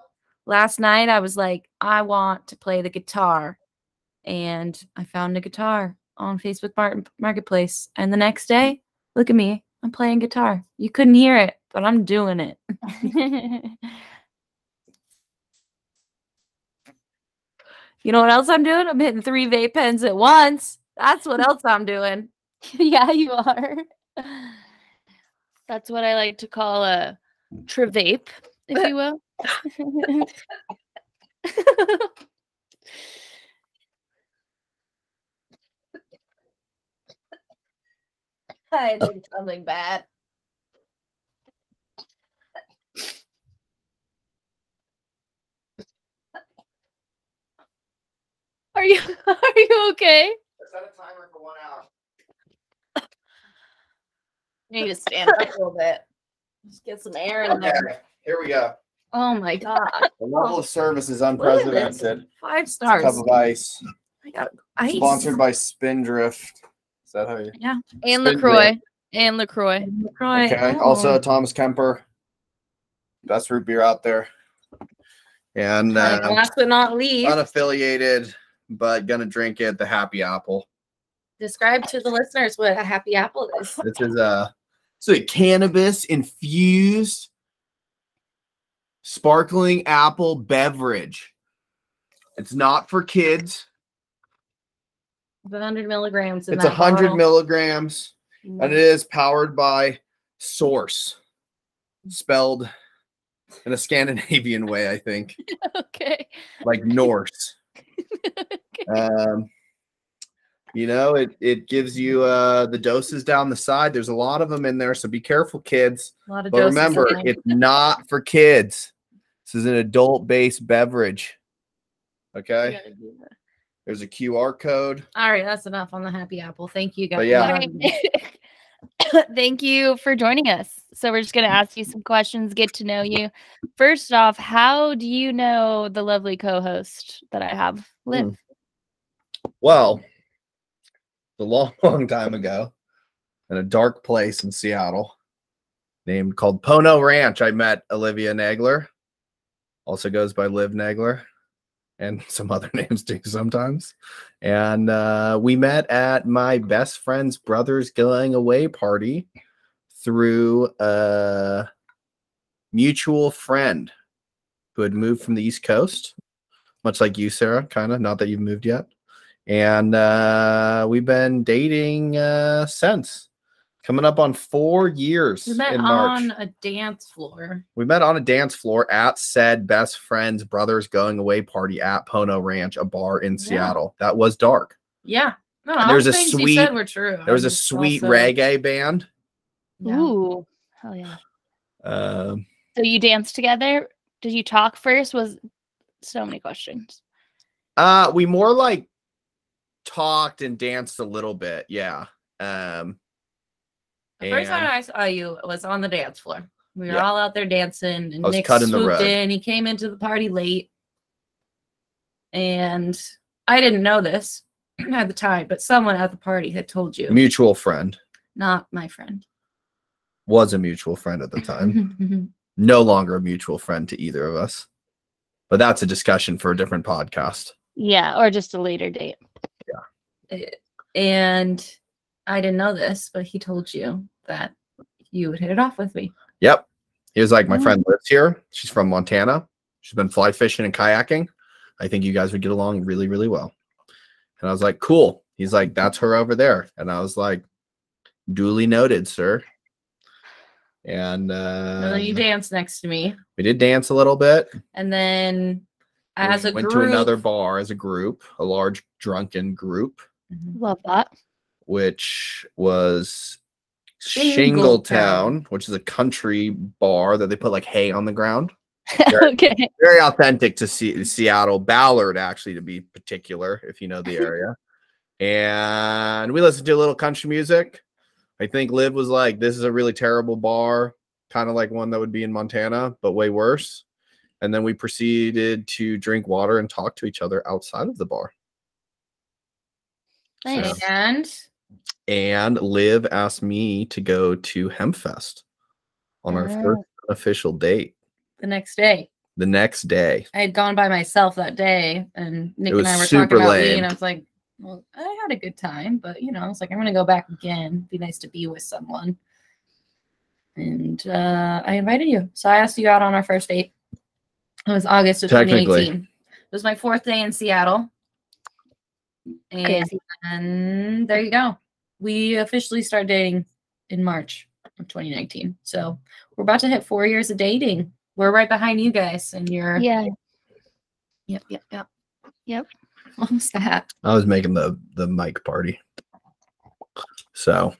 Speaker 3: Last night I was like, I want to play the guitar, and I found a guitar on Facebook Marketplace. And the next day, look at me. I'm playing guitar. You couldn't hear it, but I'm doing it. (laughs) You know what else I'm doing? I'm hitting three vape pens at once. That's what else I'm doing. (laughs)
Speaker 2: yeah, you are. That's what I like to call a travape, if you will.
Speaker 3: Hi, (laughs) I did something bad.
Speaker 2: You (laughs) are you okay?
Speaker 4: I set a timer for one hour.
Speaker 3: need to stand up a little bit. Just get some air in there.
Speaker 4: Here we go.
Speaker 3: Oh my god.
Speaker 4: The level of service is
Speaker 3: Look at this.
Speaker 4: unprecedented.
Speaker 3: Five
Speaker 4: It's a
Speaker 3: stars.
Speaker 4: cup of ice.
Speaker 3: I got ice.
Speaker 4: Sponsored by Spindrift. Is that how you?
Speaker 2: And
Speaker 4: Spin
Speaker 2: LaCroix. And LaCroix.
Speaker 3: LaCroix.
Speaker 4: Okay.
Speaker 3: Oh.
Speaker 4: Also, Thomas Kemper. Best root beer out there. And
Speaker 3: And
Speaker 4: uh,
Speaker 3: last but not least,
Speaker 4: unaffiliated, but gonna drink it. The Happy Apple.
Speaker 3: describe to the listeners what a happy apple is.
Speaker 4: This is a so a cannabis infused sparkling apple beverage. It's not for kids.
Speaker 3: It's 100 milligrams. In
Speaker 4: It's a
Speaker 3: that
Speaker 4: hundred
Speaker 3: bottle.
Speaker 4: milligrams, and it is powered by SoRSE, spelled in a Scandinavian way, I think, (laughs)
Speaker 2: okay.
Speaker 4: like Norse. (laughs) Um, you know, it it gives you uh the doses down the side. There's a lot of them in there, so be careful, kids.
Speaker 3: A lot of
Speaker 4: But
Speaker 3: doses
Speaker 4: remember, it's not for kids. This is an adult-based beverage. Okay, there's a QR code.
Speaker 3: All right, that's enough on the happy apple. Thank you guys.
Speaker 4: But yeah. (laughs) (coughs)
Speaker 2: Thank you for joining us. So we're just going to ask you some questions, get to know you. First off, how do you know the lovely co-host that I have, hmm. Liv?
Speaker 4: Well, a long, (laughs) long time ago, in a dark place in Seattle, named called Pono Ranch, I met Olivia Nagler. Also goes by Liv Nagler, and (laughs) some other names too sometimes. And uh, we met at my best friend's brother's going away party through a mutual friend who had moved from the East Coast, much like you, Sarah. Kind of, not that you've moved yet and uh we've been dating uh since coming up on four years
Speaker 3: We met
Speaker 4: in march
Speaker 3: on a dance floor.
Speaker 4: we met on a dance floor at said best friend's brother's going away party at pono ranch a bar in
Speaker 3: Yeah.
Speaker 4: seattle that was dark
Speaker 3: Yeah. No,
Speaker 4: And
Speaker 3: all
Speaker 4: there's
Speaker 3: the
Speaker 4: a
Speaker 3: things you
Speaker 4: sweet-
Speaker 3: said were true.
Speaker 4: there was a sweet
Speaker 3: also-
Speaker 4: reggae band
Speaker 3: Yeah.
Speaker 2: Ooh, hell yeah.
Speaker 4: um
Speaker 2: So you danced together? Did you talk first? Was so many questions.
Speaker 4: uh we more like talked and danced a little bit yeah um
Speaker 3: The first time I saw you was on the dance floor. We were
Speaker 4: Yeah.
Speaker 3: all out there dancing, and
Speaker 4: I was
Speaker 3: Nick
Speaker 4: cutting the
Speaker 3: swooped
Speaker 4: rug.
Speaker 3: in. He came into the party late, and I didn't know this (clears throat) at the time, but someone at the party had told you,
Speaker 4: mutual friend
Speaker 3: not my friend.
Speaker 4: was a mutual friend at the time (laughs) no longer a mutual friend to either of us. But that's a discussion for a different podcast.
Speaker 2: Yeah, or just a later date.
Speaker 3: Eh, and I didn't know this, but he told you that you would hit it off with me.
Speaker 4: Yep. He was like, My
Speaker 2: Oh.
Speaker 4: friend lives here. She's from Montana. She's been fly fishing and kayaking. I think you guys would get along really, really well. And I was like, Cool. He's like, That's her over there. And I was like, Duly noted, sir. And
Speaker 3: and
Speaker 4: uh,
Speaker 3: then you danced next to me,
Speaker 4: we did dance a little bit.
Speaker 3: and then
Speaker 4: We
Speaker 3: as a
Speaker 4: went
Speaker 3: group,
Speaker 4: to another bar as a group, a large drunken group.
Speaker 3: Mhm.
Speaker 2: Love that.
Speaker 4: Which was
Speaker 3: Shingletown.
Speaker 4: Shingletown, which is a country bar that they put like hay on the ground. (laughs) Very-
Speaker 2: okay.
Speaker 4: Very authentic to Se- Seattle, Ballard, actually, to be particular, if you know the (laughs) area. and we listened to a little country music. I think Liv was like, This is a really terrible bar, kind of like one that would be in Montana, but way worse. And then we proceeded to drink water and talk to each other outside of the bar.
Speaker 2: Nice.
Speaker 3: and
Speaker 4: and Liv asked me to go to Hempfest on our
Speaker 2: Oh.
Speaker 4: first official date
Speaker 3: the next day.
Speaker 4: the next day.
Speaker 3: I had gone by myself that day, and Nick and I were
Speaker 4: super
Speaker 3: talking about weed,
Speaker 4: lame.
Speaker 3: and I was like, well, I had a good time, but you know, I was like, I'm gonna go back again. Be nice to be with someone. And uh, I invited you, so I asked you out on our first date. It was August of 2018. It was my fourth day in Seattle, and and there you go. We officially started dating in March of 2019. So we're about to hit four years of dating. We're right behind you guys, and you're
Speaker 2: Yeah.
Speaker 3: Yep, yep, yep.
Speaker 2: Yep.
Speaker 3: What was that?
Speaker 4: I was making the the mic party. So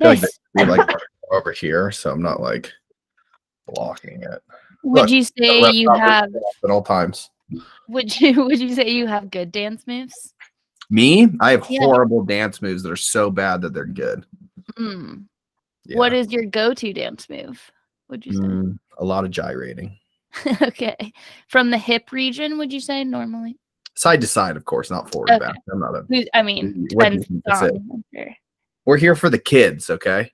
Speaker 4: I like we like over here, so I'm not like blocking it
Speaker 2: Would
Speaker 4: Look,
Speaker 2: you say you have
Speaker 4: at all times.
Speaker 2: would you (laughs) would you say you have good dance moves?
Speaker 4: Me, I have
Speaker 2: Yeah.
Speaker 4: horrible dance moves that are so bad that they're good.
Speaker 2: Mm.
Speaker 4: Yeah.
Speaker 2: What is your go-to dance move? Would you say?
Speaker 4: Mm, a lot of gyrating, (laughs)
Speaker 2: okay. From the hip region, would you say normally?
Speaker 4: side to side, of course, not forward
Speaker 2: Okay.
Speaker 4: back. I'm not a.
Speaker 2: Who- I mean,
Speaker 4: What do you
Speaker 2: depends
Speaker 4: think that's it?
Speaker 2: on. Sure.
Speaker 4: We're here for the kids, okay?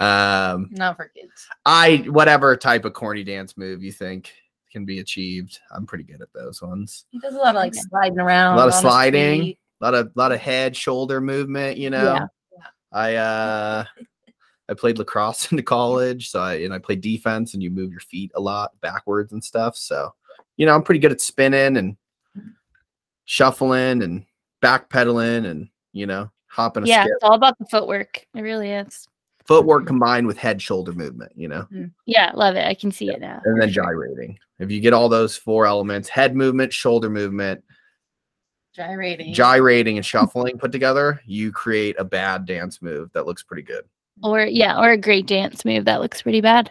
Speaker 4: Um,
Speaker 3: Not for kids.
Speaker 4: I whatever type of corny dance move you think can be achieved, I'm pretty good at those ones.
Speaker 3: He does a lot of like sliding around.
Speaker 4: A lot of
Speaker 3: on his
Speaker 4: sliding. A lot of lot of head shoulder movement, you know.
Speaker 3: Yeah.
Speaker 4: I uh I played lacrosse (laughs) into college, so I and I played defense and you move your feet a lot backwards and stuff. So, you know, I'm pretty good at spinning and shuffling and backpedaling and, you know, hopping a
Speaker 2: Yeah,
Speaker 4: skip.
Speaker 2: it's all about the footwork. It really is.
Speaker 4: Footwork combined with head shoulder movement, you know.
Speaker 2: Yeah, love it. I can see it now.
Speaker 4: And then gyrating. If you get all those four elements, head movement, shoulder movement,
Speaker 3: Gyrating.
Speaker 4: gyrating and (laughs) shuffling put together, you create a bad dance move that looks pretty good.
Speaker 2: Or yeah, or a great dance move that looks pretty bad.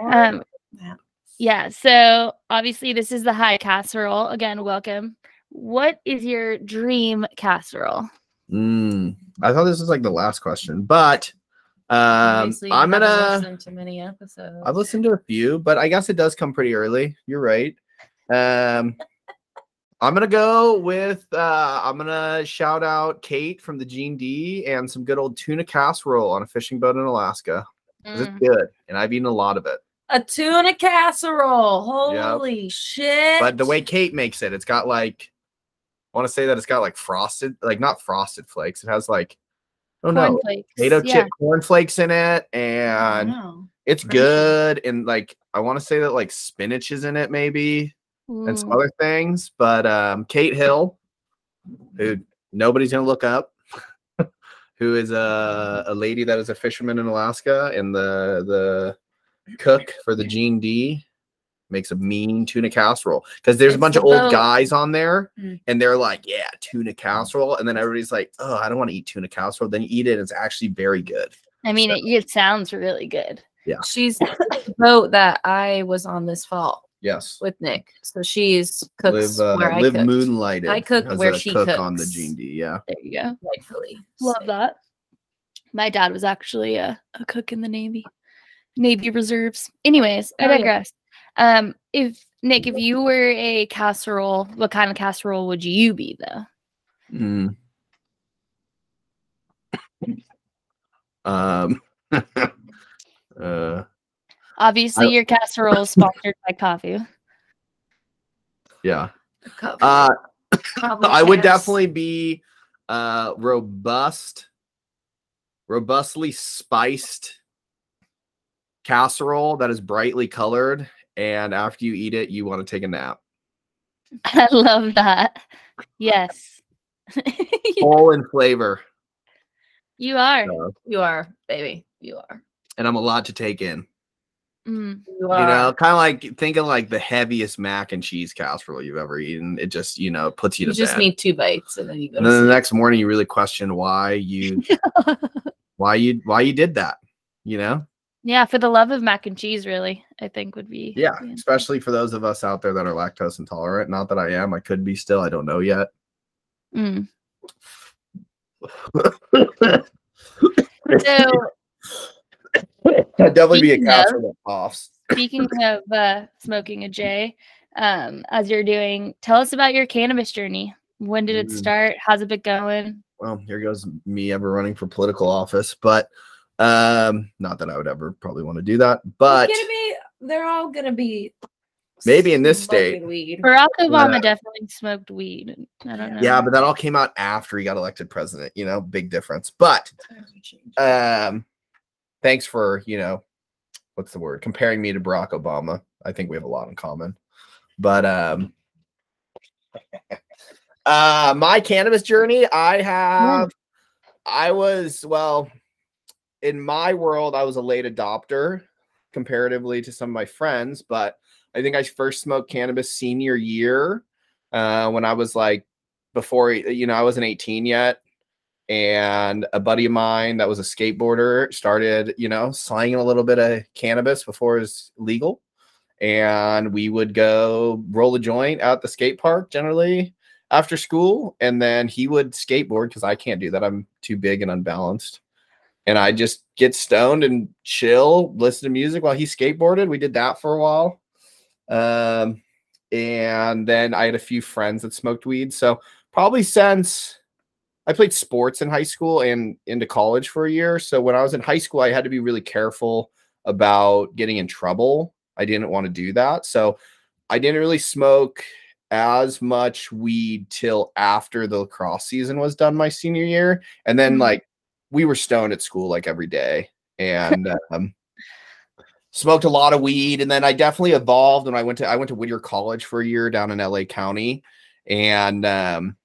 Speaker 2: Um,
Speaker 3: Yeah.
Speaker 2: yeah. So obviously, this is the high casserole. Again, welcome. What is your dream casserole?
Speaker 4: Mm, I thought this was like the last question, but um, I'm gonna.
Speaker 3: listened to many episodes.
Speaker 4: I've listened to a few, but I guess it does come pretty early. You're right. Um, I'm gonna go with. Uh, I'm gonna shout out Kate from the Gene D and some good old tuna casserole on a fishing boat in Alaska.
Speaker 2: Mm,
Speaker 4: It's good, and I've eaten a lot of it.
Speaker 3: a tuna casserole.
Speaker 4: Yep.
Speaker 3: Holy shit!
Speaker 4: But the way Kate makes it, it's got like. I want to say that it's got like frosted, like not frosted flakes. It has like, oh no, potato
Speaker 2: yeah.
Speaker 4: chip cornflakes in it, and it's
Speaker 3: crunchy.
Speaker 4: good. And like, I want to say that like spinach is in it, maybe, and some other things. But um, Kate Hill, who nobody's gonna look up, (laughs) who is a, a lady that is a fisherman in Alaska, and the the cook for the Gene D makes a mean tuna casserole because there's a bunch
Speaker 3: the
Speaker 4: of old
Speaker 3: boat.
Speaker 4: guys on there
Speaker 3: Mm.
Speaker 4: and they're like yeah tuna casserole and then everybody's like oh i don't want to eat tuna casserole then you eat it and it's actually very good
Speaker 2: I mean, it, it sounds really good.
Speaker 3: Yeah she's the boat that I was on this fall
Speaker 4: yes
Speaker 3: with Nick. So she's cooks
Speaker 4: live uh,
Speaker 3: where I
Speaker 4: live
Speaker 3: cooked,
Speaker 4: moonlighted
Speaker 3: I cook
Speaker 4: as
Speaker 3: where
Speaker 4: a
Speaker 3: she
Speaker 4: cook on the
Speaker 3: cooks.
Speaker 4: Gene D. Yeah,
Speaker 2: There you go.
Speaker 3: rightfully.
Speaker 2: Love that. My dad was actually a, a cook in the Navy, Navy Reserves. Anyways, I
Speaker 3: Oh, yeah.
Speaker 2: digress. Um, if Nick, if you were a casserole, what kind of casserole would you be though?
Speaker 4: Mm. (coughs) um, (laughs) uh,
Speaker 2: Obviously,
Speaker 4: I-
Speaker 2: your casserole is sponsored by coffee.
Speaker 4: yeah.
Speaker 3: Cover-
Speaker 4: Uh, I would definitely be uh robust, robustly spiced casserole that is brightly colored, and after you eat it, you want to take a nap. (laughs)
Speaker 2: I love that. Yes, (laughs)
Speaker 4: Full in flavor,
Speaker 2: you are.
Speaker 4: uh,
Speaker 3: You are, baby. You are.
Speaker 4: and I'm a lot to take in.
Speaker 2: Mm,
Speaker 3: You are.
Speaker 4: You know, kind of like thinking like the heaviest mac and cheese casserole you've ever eaten. It just, you know, puts you
Speaker 3: you
Speaker 4: to
Speaker 3: just
Speaker 4: bed.
Speaker 3: need two bites and then you go.
Speaker 4: and
Speaker 3: To
Speaker 4: then the next morning, you really question why you, (laughs) why you, why you did that. You know,
Speaker 2: yeah, for the love of mac and cheese, really, I think would be.
Speaker 4: yeah.
Speaker 2: the.
Speaker 4: Especially for those of us out there that are lactose intolerant. Not that I am. I could be still. I don't know yet.
Speaker 2: Mm. (laughs) So (laughs)
Speaker 4: I'd definitely be a
Speaker 2: Speaking of-
Speaker 4: casserole that coughs.
Speaker 2: Speaking (laughs) of uh, smoking a J, um, as you're doing, tell us about your cannabis journey. When did it
Speaker 4: Mm.
Speaker 2: start? How's it been going?
Speaker 4: Well, here goes me ever running for political office, but um, not that I would ever probably want to do that. But
Speaker 3: gonna be. They're all gonna be
Speaker 4: Maybe in this state.
Speaker 3: Weed.
Speaker 2: Barack Obama
Speaker 4: uh,
Speaker 2: definitely smoked weed. I don't know.
Speaker 4: Yeah, but that all came out after he got elected president. You know, big difference. But um, thanks for you know, what's the word? Comparing me to Barack Obama. I think we have a lot in common. But um, uh, my cannabis journey, I have, I was well, in my world, I was a late adopter comparatively to some of my friends, but I think I first smoked cannabis senior year uh, when I was like before you know I wasn't 18 yet, and a buddy of mine that was a skateboarder started you know slanging a little bit of cannabis before it was legal, and we would go roll a joint out the skate park generally after school, and then he would skateboard because I can't do that. I'm too big and unbalanced. And I just get stoned and chill, listen to music while he skateboarded. We did that for a while. Um, and then I had a few friends that smoked weed. So probably since I played sports in high school and into college for a year. So when I was in high school, I had to be really careful about getting in trouble. I didn't want to do that. So I didn't really smoke as much weed till after the lacrosse season was done my senior year. And then
Speaker 2: Mhm.
Speaker 4: like we were stoned at school like every day (laughs) and um smoked a lot of weed and then I definitely evolved when I went to I went to Whittier College for a year down in LA County and um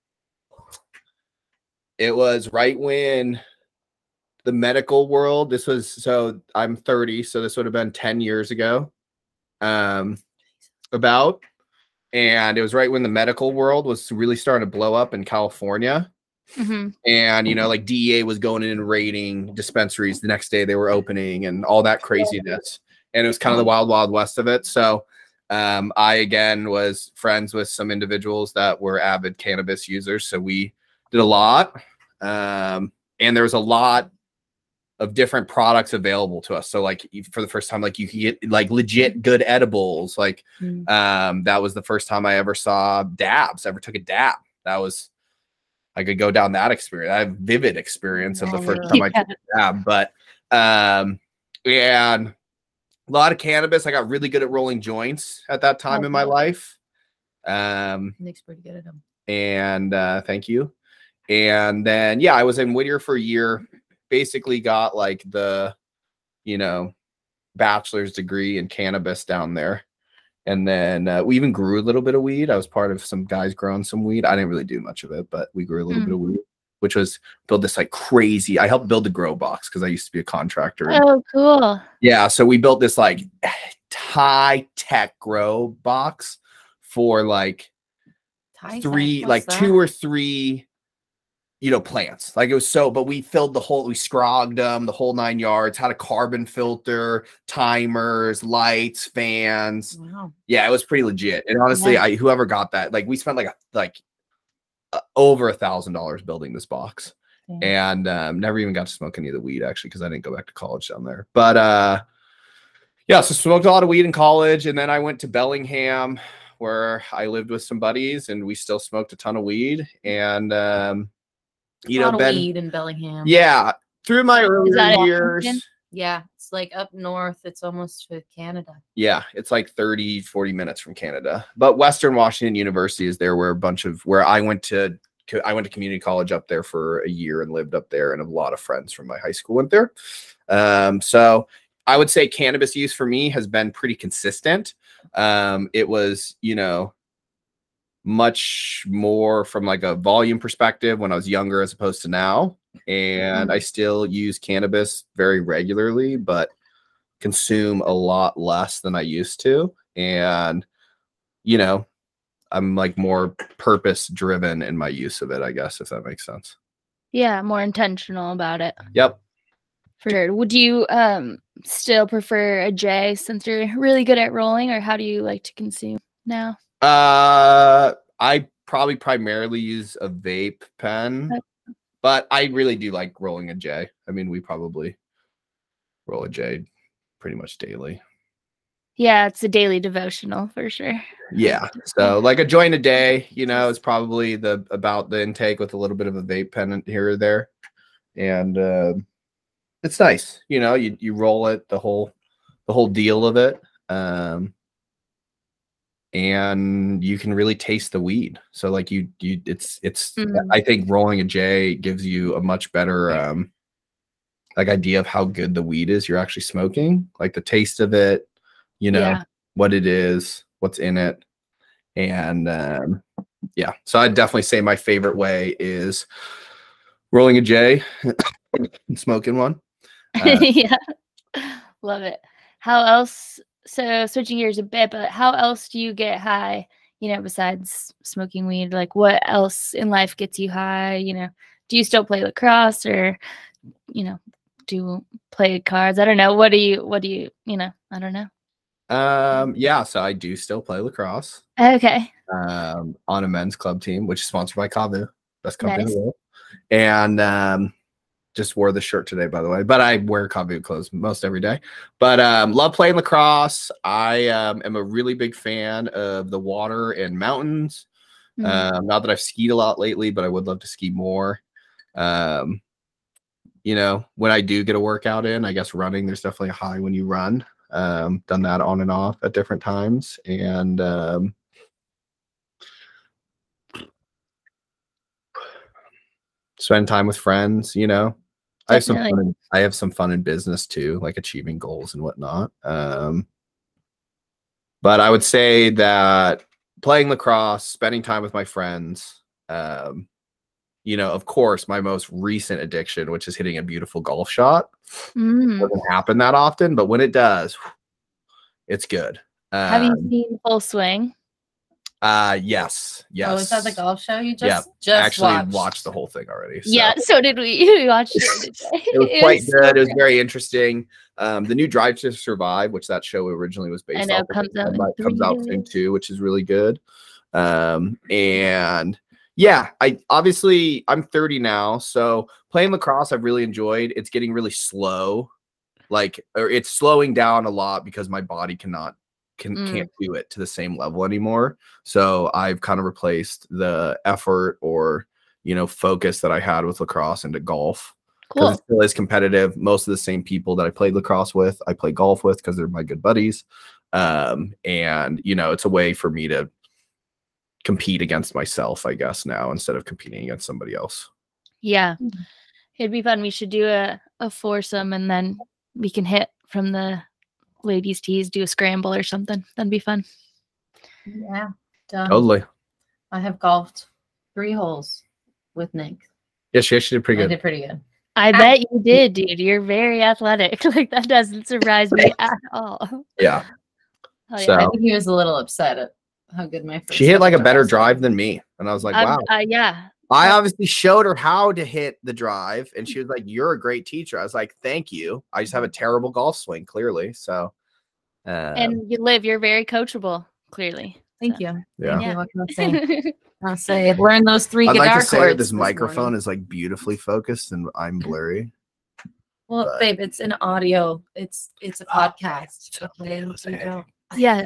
Speaker 4: it was right when the medical world this was so I'm 30 so this would have been 10 years ago um about and it was right when the medical world was really starting to blow up in California.
Speaker 2: Mhm.
Speaker 4: and you know like DEA was going in and raiding dispensaries the next day they were opening and all that craziness. And it was kind of the wild wild west of it. So um, I again was friends with some individuals that were avid cannabis users. So we did a lot um, and there was a lot of different products available to us so like for the first time like you could get like legit good edibles like
Speaker 3: Mm.
Speaker 4: um, that was the first time I ever saw dabs ever took a dab that was I could go down that experience. I have vivid experience of the first time I
Speaker 2: Yeah.
Speaker 4: took a dab, but um, and a lot of cannabis. I got really good at rolling joints at that time in my life. Um,
Speaker 3: Nick's pretty good at them.
Speaker 4: and uh, thank you. And then yeah, I was in Whittier for a year. Basically, got like the, you know, bachelor's degree in cannabis down there. And then uh, we even grew a little bit of weed. I was part of some guys growing some weed. I didn't really do much of it, but we grew a little
Speaker 2: Mm.
Speaker 4: bit of weed, which was build this like crazy. I helped build the grow box because I used to be a contractor.
Speaker 2: Oh, cool.
Speaker 4: yeah, so we built this like (sighs) high tech grow box for like
Speaker 3: Thai
Speaker 4: three, like
Speaker 3: what's
Speaker 4: two or three, you know, plants. Like it was so, but we filled the whole, we scrogged them, the whole nine yards, had a carbon filter, timers, lights, fans.
Speaker 3: Wow.
Speaker 4: Yeah, it was pretty legit. And honestly,
Speaker 2: Yeah.
Speaker 4: I whoever got that, like we spent like a, like uh, over a thousand dollars building this box and um, never even got to smoke any of the weed actually because I didn't go back to college down there. But uh, yeah, so smoked a lot of weed in college, and then I went to Bellingham where I lived with some buddies, and we still smoked a ton of weed. And um, you know, Ben,
Speaker 3: weed in Bellingham.
Speaker 4: yeah, through my earlier years,
Speaker 2: Washington?
Speaker 3: Yeah. It's like up north. It's almost to Canada.
Speaker 4: yeah, it's like 30, 40 minutes from Canada. But Western Washington University is there where a bunch of where I went to I went to community college up there for a year and lived up there, and a lot of friends from my high school went there. Um, so I would say cannabis use for me has been pretty consistent. Um, it was, you know, much more from like a volume perspective when I was younger as opposed to now. And I still use cannabis very regularly, but consume a lot less than I used to. And, you know, I'm like more purpose driven in my use of it, I guess, if that makes sense.
Speaker 2: Yeah, more intentional about it.
Speaker 4: Yep.
Speaker 2: For sure. Would you um still prefer a J since you're really good at rolling, or how do you like to consume now?
Speaker 4: Uh, I probably primarily use a vape pen, but I really do like rolling a J. I mean, we probably roll a J pretty much daily.
Speaker 2: Yeah, it's a daily devotional for sure.
Speaker 4: Yeah. So (laughs) like a joint a day, you know, is probably the about the intake with a little bit of a vape pen here or there. And uh, it's nice, you know, you you roll it the whole the whole deal of it. Um and you can really taste the weed. So like you you it's it's
Speaker 2: Mm.
Speaker 4: I think rolling a J gives you a much better um like idea of how good the weed is you're actually smoking, like the taste of it, you know,
Speaker 2: Yeah.
Speaker 4: what it is, what's in it. And um yeah, so I'd definitely say my favorite way is rolling a J and smoking one. (laughs) Uh,
Speaker 2: yeah. Love it. How else? So switching gears a bit, but how else do you get high? You know, besides smoking weed, like what else in life gets you high? You know, do you still play lacrosse or, you know, do play cards? I don't know. What do you? What do you? You know, I don't know.
Speaker 4: Um, yeah, so I do still play lacrosse
Speaker 2: Okay.
Speaker 4: um, on a men's club team, which is sponsored by Kavu, best company in the world. And um, just wore the shirt today, by the way. But I wear Kavu clothes most every day. But um, love playing lacrosse. I um, am a really big fan of the water and mountains.
Speaker 2: Mm.
Speaker 4: Um, not that I've skied a lot lately, but I would love to ski more. Um, you know, when I do get a workout in, I guess running, there's definitely a high when you run. Um, done that on and off at different times. And um, spend time with friends, you know. I have some fun in, I have some fun in business too, like achieving goals and whatnot. Um, but I would say that playing lacrosse, spending time with my friends, um, you know, of course, my most recent addiction, which is hitting a beautiful golf shot,
Speaker 2: Mm.
Speaker 4: doesn't happen that often, but when it does, it's good.
Speaker 2: Have you
Speaker 4: Um,
Speaker 2: seen Full Swing?
Speaker 4: Uh, yes, yes.
Speaker 3: Oh, is that the golf show you just
Speaker 4: Yeah,
Speaker 3: just
Speaker 4: Actually,
Speaker 3: watched?
Speaker 4: watched the whole thing already. so.
Speaker 2: Yeah, so did we. (laughs) We watched it. (laughs) (laughs)
Speaker 4: It was quite
Speaker 2: so
Speaker 4: good. It was
Speaker 2: good.
Speaker 4: very interesting. Um, the new Drive to Survive, which that show originally was based
Speaker 2: know,
Speaker 4: off,
Speaker 2: comes out in
Speaker 4: but comes out soon too, which is really good. Um, and yeah, I obviously I'm 30 now, so playing lacrosse I've really enjoyed. It's getting really slow, like or it's slowing down a lot because my body cannot can
Speaker 2: Mm.
Speaker 4: can't do it to the same level anymore. So I've kind of replaced the effort or you know focus that I had with lacrosse into golf because
Speaker 2: Cool.
Speaker 4: it still is competitive. Most of the same people that I played lacrosse with, I play golf with because they're my good buddies. Um, and you know, it's a way for me to compete against myself, I guess, now instead of competing against somebody else.
Speaker 2: Yeah.
Speaker 3: Mhm.
Speaker 2: It'd be fun. We should do a, a foursome and then we can hit from the ladies' tees, do a scramble or something. That'd be fun.
Speaker 3: Yeah, done.
Speaker 4: Totally.
Speaker 3: I have golfed three holes with Nick.
Speaker 4: Yeah, she actually did pretty
Speaker 3: I
Speaker 4: good.
Speaker 3: did pretty good.
Speaker 2: I bet you did, dude. You're very athletic. (laughs) Like that doesn't surprise me (laughs) at all.
Speaker 4: Yeah. (laughs)
Speaker 2: Hell
Speaker 4: So-
Speaker 3: I think he was a little upset at how good my first
Speaker 4: She hit like a better
Speaker 3: drives
Speaker 4: drive than me. And I was like,
Speaker 2: I'm-
Speaker 4: wow.
Speaker 2: uh, yeah.
Speaker 4: I obviously showed her how to hit the drive, and she was like, "You're a great teacher." I was like, "Thank you." I just have a terrible golf swing, clearly. So, um,
Speaker 2: and you live, you're very coachable, clearly.
Speaker 3: Thank
Speaker 2: So-
Speaker 3: you.
Speaker 4: yeah.
Speaker 3: Thank you. What can I say? (laughs) I'll say learn those 3
Speaker 4: I'd
Speaker 3: guitar
Speaker 4: like to say
Speaker 3: chords
Speaker 4: this
Speaker 3: this
Speaker 4: microphone
Speaker 3: morning.
Speaker 4: is like beautifully focused, and I'm blurry.
Speaker 3: Well,
Speaker 4: but-
Speaker 3: babe, it's an audio. It's it's a
Speaker 4: Oh,
Speaker 3: podcast.
Speaker 4: so
Speaker 3: okay?
Speaker 4: music.
Speaker 3: You don't-
Speaker 2: yeah,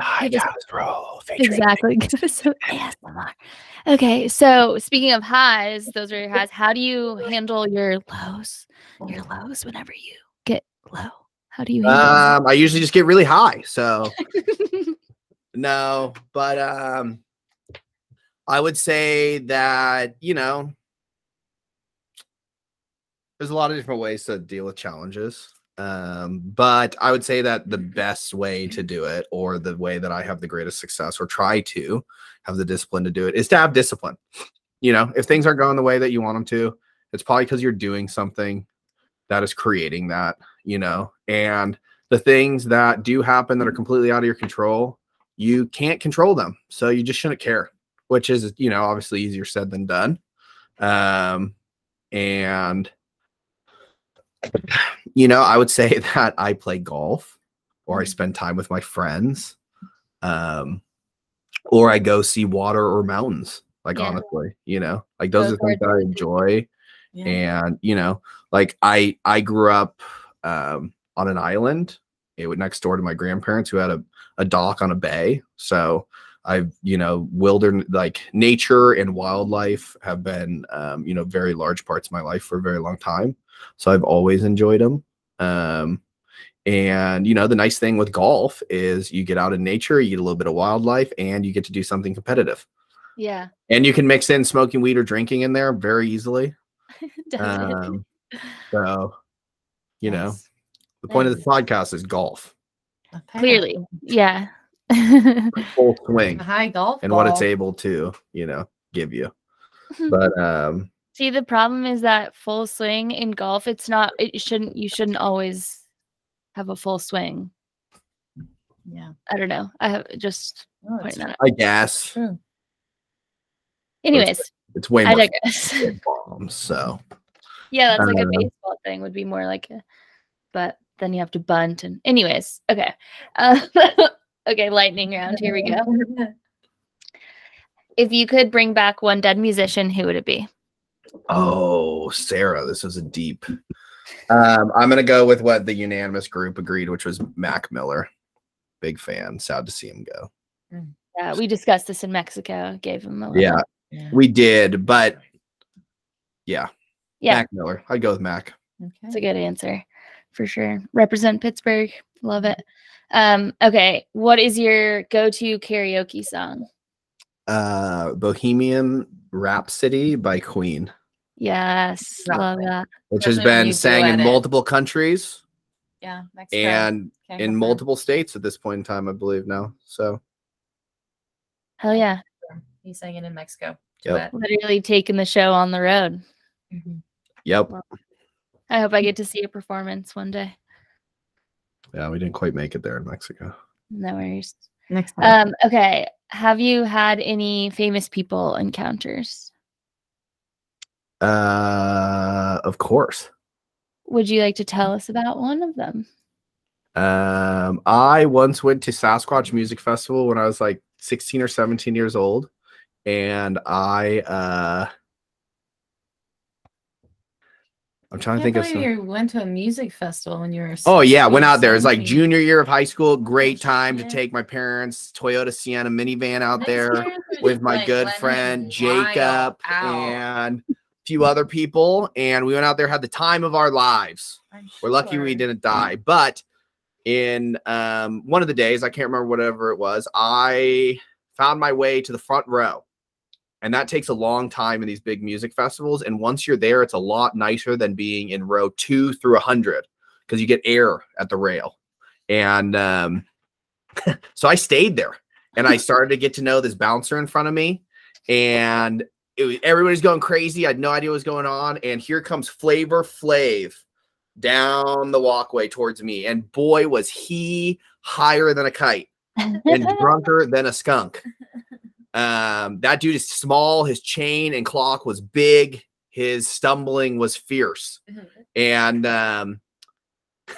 Speaker 4: High
Speaker 2: just-
Speaker 4: featuring
Speaker 2: exactly. (laughs) so ASMR. Okay, so speaking of highs, those are your highs. How do you handle your lows? Your lows whenever you get low. How do you handle
Speaker 4: Um, I usually just get really high. So (laughs) no, but um, I would say that you know, there's a lot of different ways to deal with challenges. Um, but I would say that the best way to do it, or the way that I have the greatest success, or try to have the discipline to do it, is to have discipline. You know, if things aren't going the way that you want them to, it's probably because you're doing something that is creating that, you know, and the things that do happen that are completely out of your control, you can't control them. So you just shouldn't care, which is, you know, obviously easier said than done. Um, and, you know, I would say (laughs) that I play golf or I spend time with my friends, um, or I go see water or mountains. Like,
Speaker 2: Yeah.
Speaker 4: honestly, you know, like those
Speaker 2: Those
Speaker 4: are things that I enjoy
Speaker 3: Yeah.
Speaker 4: and you know like i i grew up um on an island it was next door to my grandparents who had a, a dock on a bay so i've you know wilderness like nature and wildlife have been um you know very large parts of my life for a very long time so i've always enjoyed them um And you know, the nice thing with golf is you get out in nature, you get a little bit of wildlife, and you get to do something competitive.
Speaker 2: Yeah.
Speaker 4: And you can mix in smoking weed or drinking in there very easily. (laughs) Um, so, you know,
Speaker 3: Nice.
Speaker 4: the point of
Speaker 3: Nice.
Speaker 4: the podcast is golf,
Speaker 3: Okay.
Speaker 2: Clearly. Yeah.
Speaker 4: full swing,
Speaker 3: high golf
Speaker 4: and what it's able to, you know, give you. (laughs) But um,
Speaker 2: See, the problem is that full swing in golf, it's not, it shouldn't, you shouldn't always have a full swing.
Speaker 3: Yeah.
Speaker 2: I don't know. I have just
Speaker 3: No, it's
Speaker 2: pointing that out.
Speaker 4: I guess
Speaker 3: true.
Speaker 2: Anyways,
Speaker 4: it's way
Speaker 2: I
Speaker 4: more
Speaker 2: digress. (laughs)
Speaker 4: than bombs. So
Speaker 2: yeah, that's like a baseball thing, would be more like a, but then you have to bunt. And, anyways, okay. Uh, (laughs) okay, lightning round. Here we go. (laughs) If you could bring back one dead musician, who would it be?
Speaker 4: Oh, Sarah, this was a deep. Um, I'm gonna go with what the unanimous group agreed, which was Mac Miller. Big fan. Sad to see him go.
Speaker 2: Yeah, we discussed this in Mexico. Gave him a
Speaker 4: Yeah,
Speaker 3: Yeah.
Speaker 4: we did, but yeah,
Speaker 2: Yeah.
Speaker 4: Mac Miller. I'd go with Mac.
Speaker 2: That's a good answer for sure. Represent Pittsburgh. Love it. Um, okay. What is your go-to karaoke song?
Speaker 4: Uh, Bohemian Rhapsody by Queen,
Speaker 2: Yes.
Speaker 3: Love
Speaker 2: Love that.
Speaker 4: which has
Speaker 3: Especially when
Speaker 4: been
Speaker 3: you
Speaker 4: sang in
Speaker 3: it.
Speaker 4: multiple countries
Speaker 3: Yeah. Mexico.
Speaker 4: and
Speaker 3: Can't
Speaker 4: in
Speaker 3: confirm.
Speaker 4: multiple states at this point in time, I believe now. So
Speaker 2: Hell yeah.
Speaker 3: He sang it in Mexico.
Speaker 4: Yep.
Speaker 2: Literally taking the show on the road.
Speaker 3: Mhm.
Speaker 4: yep.
Speaker 2: I hope I get to see a performance one day.
Speaker 4: Yeah, we didn't quite make it there in Mexico.
Speaker 2: No worries.
Speaker 3: Next time.
Speaker 2: Um, okay. Have you had any famous people encounters?
Speaker 4: Uh, of course.
Speaker 2: Would you like to tell us about one of them?
Speaker 4: Um, I once went to Sasquatch Music Festival when I was like 16 or 17 years old, and I uh I'm trying to think of
Speaker 3: believe
Speaker 4: some.
Speaker 3: you went to a music festival when you were.
Speaker 4: Oh yeah, went out there. It's like junior year of high school. Great
Speaker 3: Oh,
Speaker 4: time to take my parents' Toyota Sienna minivan out there with my
Speaker 3: like,
Speaker 4: good friend Jacob
Speaker 3: out.
Speaker 4: and a few other people, and we went out there had the time of our lives. We're lucky we didn't die. But in um, one of the days, I can't remember whatever it was, I found my way to the front row. And that takes a long time in these big music festivals. And once you're there, it's a lot nicer than being in row two through a hundred because you get air at the rail. And um, (laughs) so I stayed there and I started to get to know this bouncer in front of me. And it was, everybody's going crazy. I had no idea what was going on. And here comes Flavor Flav down the walkway towards me. And boy, was he higher than a kite and (laughs) drunker than a skunk. Um, that dude is small. His chain and clock was big. His stumbling was fierce. And um,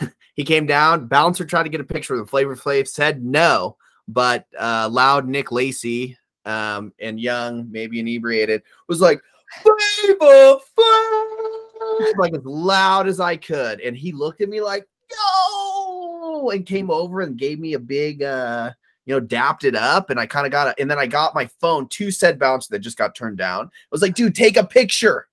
Speaker 4: (laughs) he came down. Bouncer tried to get a picture with him. Flavor Flav said no, but uh, loud Nick Lacey um, and young, maybe inebriated, was like, Flavor Flav, like as loud as I could. And he looked at me like, yo, and came over and gave me a big, uh, you know, dapped it up. And I kind of got it. And then I got my phone to said bouncer that just got turned down. I was like, dude, take a picture.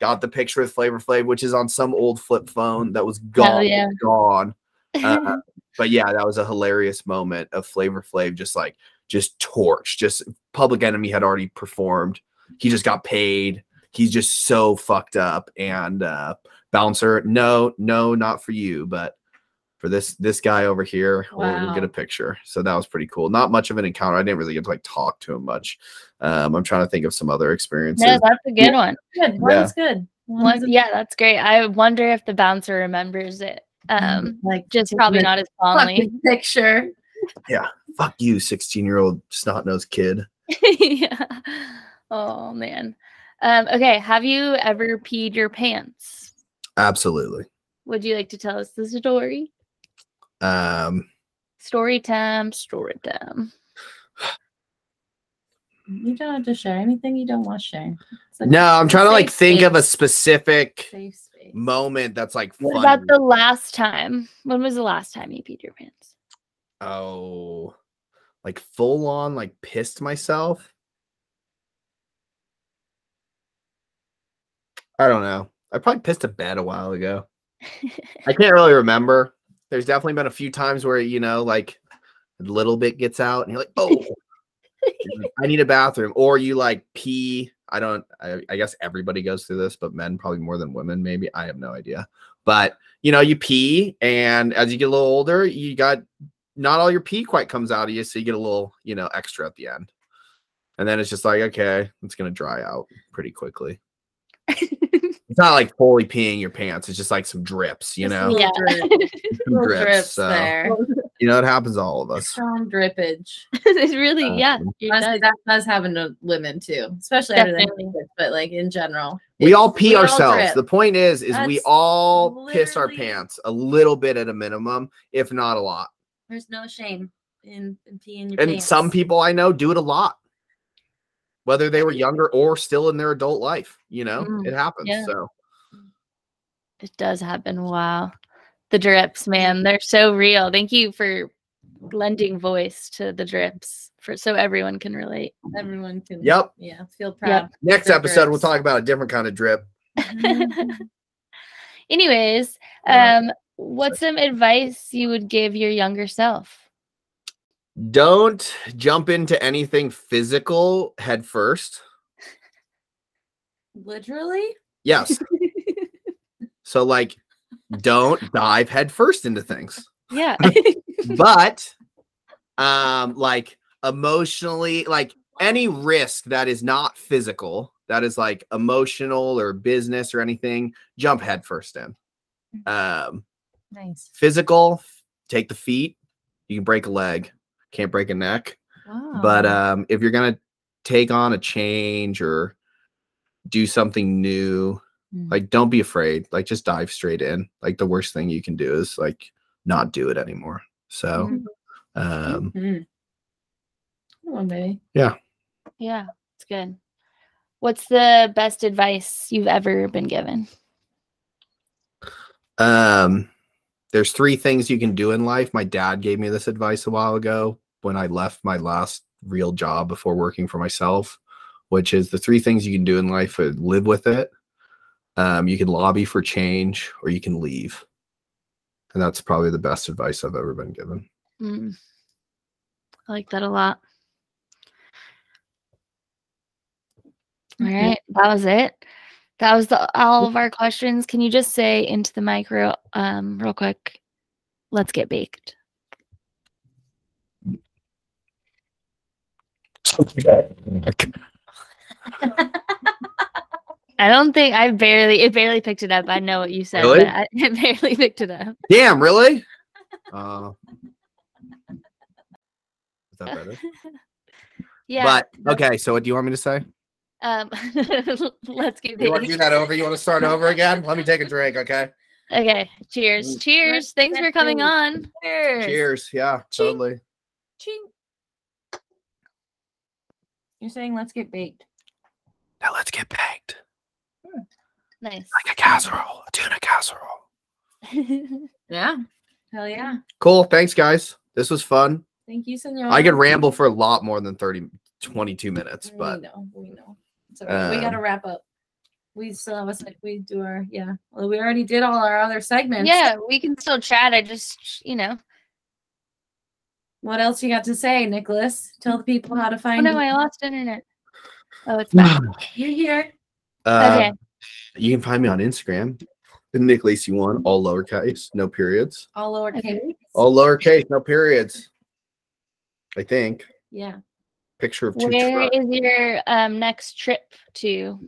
Speaker 4: Got the picture with Flavor Flav, which is on some old flip phone that was gone.
Speaker 2: yeah.
Speaker 4: Gone. Uh, (laughs) but yeah, that was a hilarious moment of Flavor Flav just like just torch. Just Public Enemy had already performed. He just got paid. He's just so fucked up. And uh bouncer, no, no, not for you, but for this this guy over here, we'll, we'll get a picture. So that was pretty cool. Not much of an encounter. I didn't really get to like talk to him much. Um, I'm trying to think of some other experiences.
Speaker 2: no, that's a good one.
Speaker 3: Good. One
Speaker 4: Yeah.
Speaker 3: good. One
Speaker 2: One-
Speaker 3: was a-
Speaker 2: yeah, that's great. I wonder if the bouncer remembers it. Um,
Speaker 3: like
Speaker 2: just probably not as fondly.
Speaker 3: fucking picture.
Speaker 4: Fuck you, 16 year old snot nosed kid. (laughs)
Speaker 2: yeah. Oh man. Um, okay. Have you ever peed your pants?
Speaker 4: Absolutely.
Speaker 2: Would you like to tell us the story?
Speaker 4: Um,
Speaker 2: Story time. Story time.
Speaker 3: You don't have to share anything you don't want to share. It's a
Speaker 4: no, I'm trying to like
Speaker 3: safe
Speaker 4: think of a specific
Speaker 3: safe space.
Speaker 4: moment that's like
Speaker 2: What
Speaker 4: fun.
Speaker 2: about the last time? When was the last time you peed your pants?
Speaker 4: Oh, like full on, like pissed myself. I don't know. I probably pissed a bed a while ago. I (laughs) can't really remember. There's definitely been a few times where you know, like a little bit gets out, and you're like, oh, (laughs) I need a bathroom, or you like pee. I don't. I, I guess everybody goes through this, but men probably more than women. Maybe I have no idea. But you know, you pee, and as you get a little older, you got not all your pee quite comes out of you, so you get a little, you know, extra at the end. And then it's just like, okay, it's gonna dry out pretty quickly. (laughs) It's not like fully peeing your pants. It's just like some drips, you know,
Speaker 2: Yeah.
Speaker 4: some (laughs) (laughs) drips.
Speaker 5: drips
Speaker 4: so,
Speaker 5: there.
Speaker 4: you know, it happens to all of us.
Speaker 5: Strong drippage.
Speaker 2: it's really,
Speaker 4: Uh,
Speaker 2: yeah. it
Speaker 5: Honestly,
Speaker 2: does.
Speaker 5: that does happen to women too, especially after they
Speaker 2: Definitely.
Speaker 5: have kids, but like in general.
Speaker 4: We all pee
Speaker 5: we
Speaker 4: ourselves.
Speaker 5: drip.
Speaker 4: the point is, is we all piss our pants a little bit at a minimum, if not a lot.
Speaker 5: There's no shame in, in peeing your
Speaker 4: And
Speaker 5: pants.
Speaker 4: some people I know do it a lot, whether they were younger or still in their adult life. You know,
Speaker 2: Mm,
Speaker 4: it happens.
Speaker 2: yeah.
Speaker 4: So
Speaker 2: It does happen. Wow. The drips, man, they're so real. Thank you for lending voice to the drips for so everyone can relate.
Speaker 5: everyone can.
Speaker 4: Yep.
Speaker 5: Yeah, feel proud.
Speaker 4: next
Speaker 5: The
Speaker 4: episode, we'll talk about a different kind of drip. (laughs)
Speaker 2: Anyways,
Speaker 4: Yeah.
Speaker 2: um, what's some advice you would give your younger self?
Speaker 4: Don't jump into anything physical head first.
Speaker 5: Literally.
Speaker 4: Yes. (laughs) so like don't dive head first into things.
Speaker 2: Yeah. (laughs)
Speaker 4: but um like emotionally like any risk that is not physical that is like emotional or business or anything jump head first in um
Speaker 5: Nice.
Speaker 4: physical take the feet you can break a leg can't break a neck
Speaker 5: Wow.
Speaker 4: but um if you're gonna take on a change or do something new
Speaker 5: Mm.
Speaker 4: like don't be afraid like just dive straight in like the worst thing you can do is like not do it anymore so
Speaker 5: Mhm.
Speaker 4: um
Speaker 5: Mhm. One day.
Speaker 2: Yeah. Yeah. It's good. What's the best advice you've ever been given?
Speaker 4: um there's three things you can do in life my dad gave me this advice a while ago when i left my last real job before working for myself which is the three things you can do in life uh, live with it um, you can lobby for change or you can leave and that's probably the best advice i've ever been given
Speaker 2: Mm. I like that a lot. All
Speaker 5: Mhm.
Speaker 2: that was it. That was the, all of our questions. Can you just say into the mic real, um, real quick? Let's get baked. (laughs) I don't think I barely it barely picked it up. I know what you said,
Speaker 4: Really?
Speaker 2: but I (laughs) it barely picked it up.
Speaker 4: damn really (laughs) uh, is that better
Speaker 2: Yeah.
Speaker 4: but okay so what do you want me to say
Speaker 2: um, (laughs) let's get
Speaker 4: you want to do that over you want to start (laughs) over again let me take a drink okay
Speaker 2: Okay. Cheers. Cheers. Thanks for coming on.
Speaker 5: Cheers.
Speaker 4: cheers yeah
Speaker 5: Ching.
Speaker 4: totally
Speaker 5: Ching. You're saying let's get baked.
Speaker 4: now let's get baked
Speaker 2: Nice.
Speaker 4: like a casserole a tuna casserole (laughs)
Speaker 5: Yeah. Hell yeah.
Speaker 4: cool thanks guys this was fun
Speaker 5: Thank you, Senor.
Speaker 4: i could ramble for a lot more than 30 22 minutes but We
Speaker 5: know. We know. It's all right. we got to
Speaker 4: Um,
Speaker 5: wrap up. We still have a sec. We do our yeah. Well, we already did all our other segments.
Speaker 2: yeah, we can still chat. I just, you know.
Speaker 5: What else you got to say, Nicholas? Tell the people how to find.
Speaker 2: Oh no,
Speaker 5: you.
Speaker 2: I lost internet. Oh, it's (sighs) back.
Speaker 5: You're here.
Speaker 4: uh,
Speaker 2: Okay.
Speaker 4: you can find me on instagram nick lacy one all lowercase no periods
Speaker 5: All lowercase.
Speaker 2: Okay.
Speaker 4: all lowercase no periods i think
Speaker 5: Yeah.
Speaker 4: Picture of two
Speaker 2: Where
Speaker 4: trucks.
Speaker 2: is your um next trip to?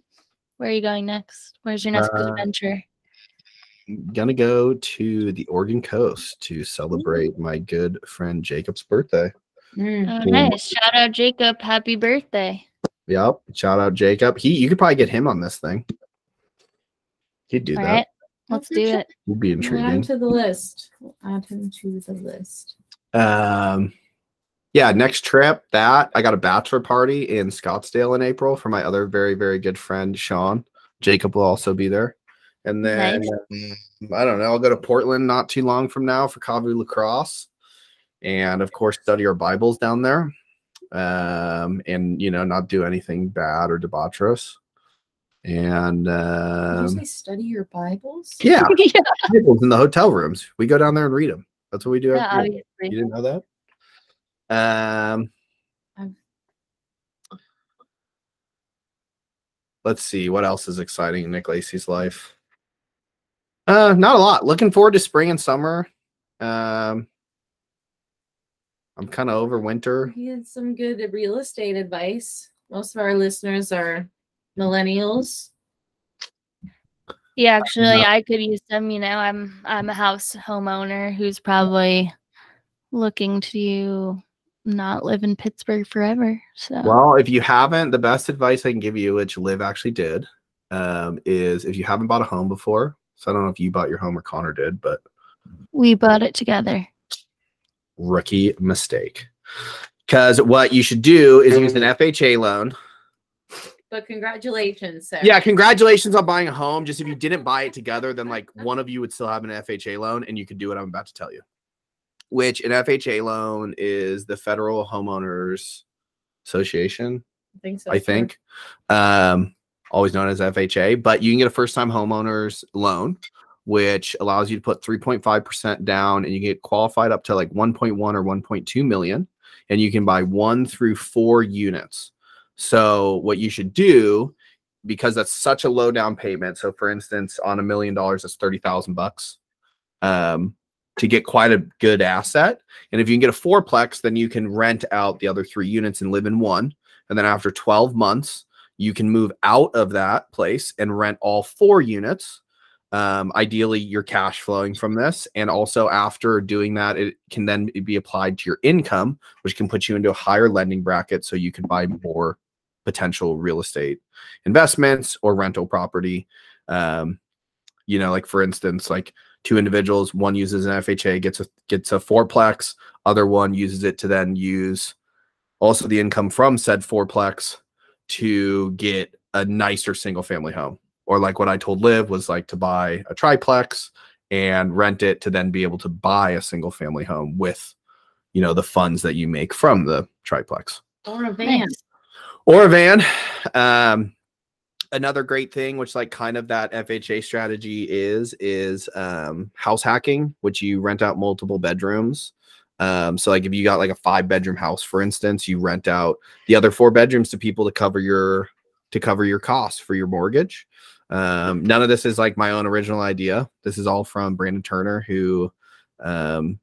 Speaker 2: Where are you going next? Where's your next
Speaker 4: Uh,
Speaker 2: adventure?
Speaker 4: gonna go to the Oregon coast to celebrate my good friend Jacob's birthday.
Speaker 5: Mm.
Speaker 2: Oh, nice. Shout out Jacob. Happy birthday.
Speaker 4: Yep. Shout out Jacob. He you could probably get him on this thing. He'd do
Speaker 2: All
Speaker 4: that.
Speaker 2: right. Let's do it.
Speaker 4: Would be
Speaker 5: We'll add him
Speaker 4: intriguing.
Speaker 5: to the list. We'll add him to the list.
Speaker 4: Um yeah, next trip that I got a bachelor party in Scottsdale in April for my other very, very good friend Sean. Jacob will also be there. And then um, I don't know, I'll go to Portland not too long from now for Kavu lacrosse. And of course, study our Bibles down there. Um, and you know, not do anything bad or debaucherous. And um,
Speaker 5: you study your Bibles?
Speaker 4: yeah, (laughs)
Speaker 2: yeah.
Speaker 4: Bibles in the hotel rooms. We go down there and read them. That's what we do.
Speaker 2: Yeah.
Speaker 4: You didn't know that? Um, let's see what else is exciting in Nick Lacey's life. Uh, not a lot. Looking forward to spring and summer. Um, I'm kind of over winter.
Speaker 5: He had some good real estate advice. Most of our listeners are millennials.
Speaker 2: Yeah, actually,
Speaker 4: No.
Speaker 2: I could use them. You know, I'm I'm a house homeowner who's probably looking to not live in Pittsburgh forever. So
Speaker 4: Well, if you haven't, the best advice I can give you, which Liv actually did, um, is if you haven't bought a home before. So I don't know if you bought your home or Connor did, but
Speaker 2: we bought it together.
Speaker 4: rookie mistake. Because what you should do is use an FHA loan.
Speaker 5: But congratulations, Sarah.
Speaker 4: Yeah, congratulations on buying a home. Just if you didn't buy it together, then like one of you would still have an FHA loan and you could do what I'm about to tell you. Which an FHA loan is the Federal Homeowners Association,
Speaker 5: I think so.
Speaker 4: I think. Um, always known as FHA, but you can get a first time homeowners loan, which allows you to put 3.5% down and you get qualified up to like 1.1 or 1.2 million. And you can buy one through four units. So, what you should do, because that's such a low down payment. So, for instance, on a million dollars, that's 30,000 bucks um, to get quite a good asset. And if you can get a fourplex, then you can rent out the other three units and live in one. And then after 12 months, you can move out of that place and rent all four units. Um, ideally, you're cash flowing from this. And also, after doing that, it can then be applied to your income, which can put you into a higher lending bracket so you can buy more potential real estate investments or rental property. Um, you know, like for instance, like two individuals, one uses an FHA, gets a gets a fourplex, other one uses it to then use also the income from said fourplex to get a nicer single family home. Or like what I told Liv was like to buy a triplex and rent it to then be able to buy a single family home with, you know, the funds that you make from the triplex
Speaker 5: Or a van.
Speaker 2: Nice.
Speaker 4: or a van. Um, another great thing, which like kind of that FHA strategy is, is um, house hacking, which you rent out multiple bedrooms. Um, so like if you got like a five bedroom house, for instance, you rent out the other four bedrooms to people to cover your to cover your costs for your mortgage. Um, none of this is like my own original idea. This is all from Brandon Turner, who um,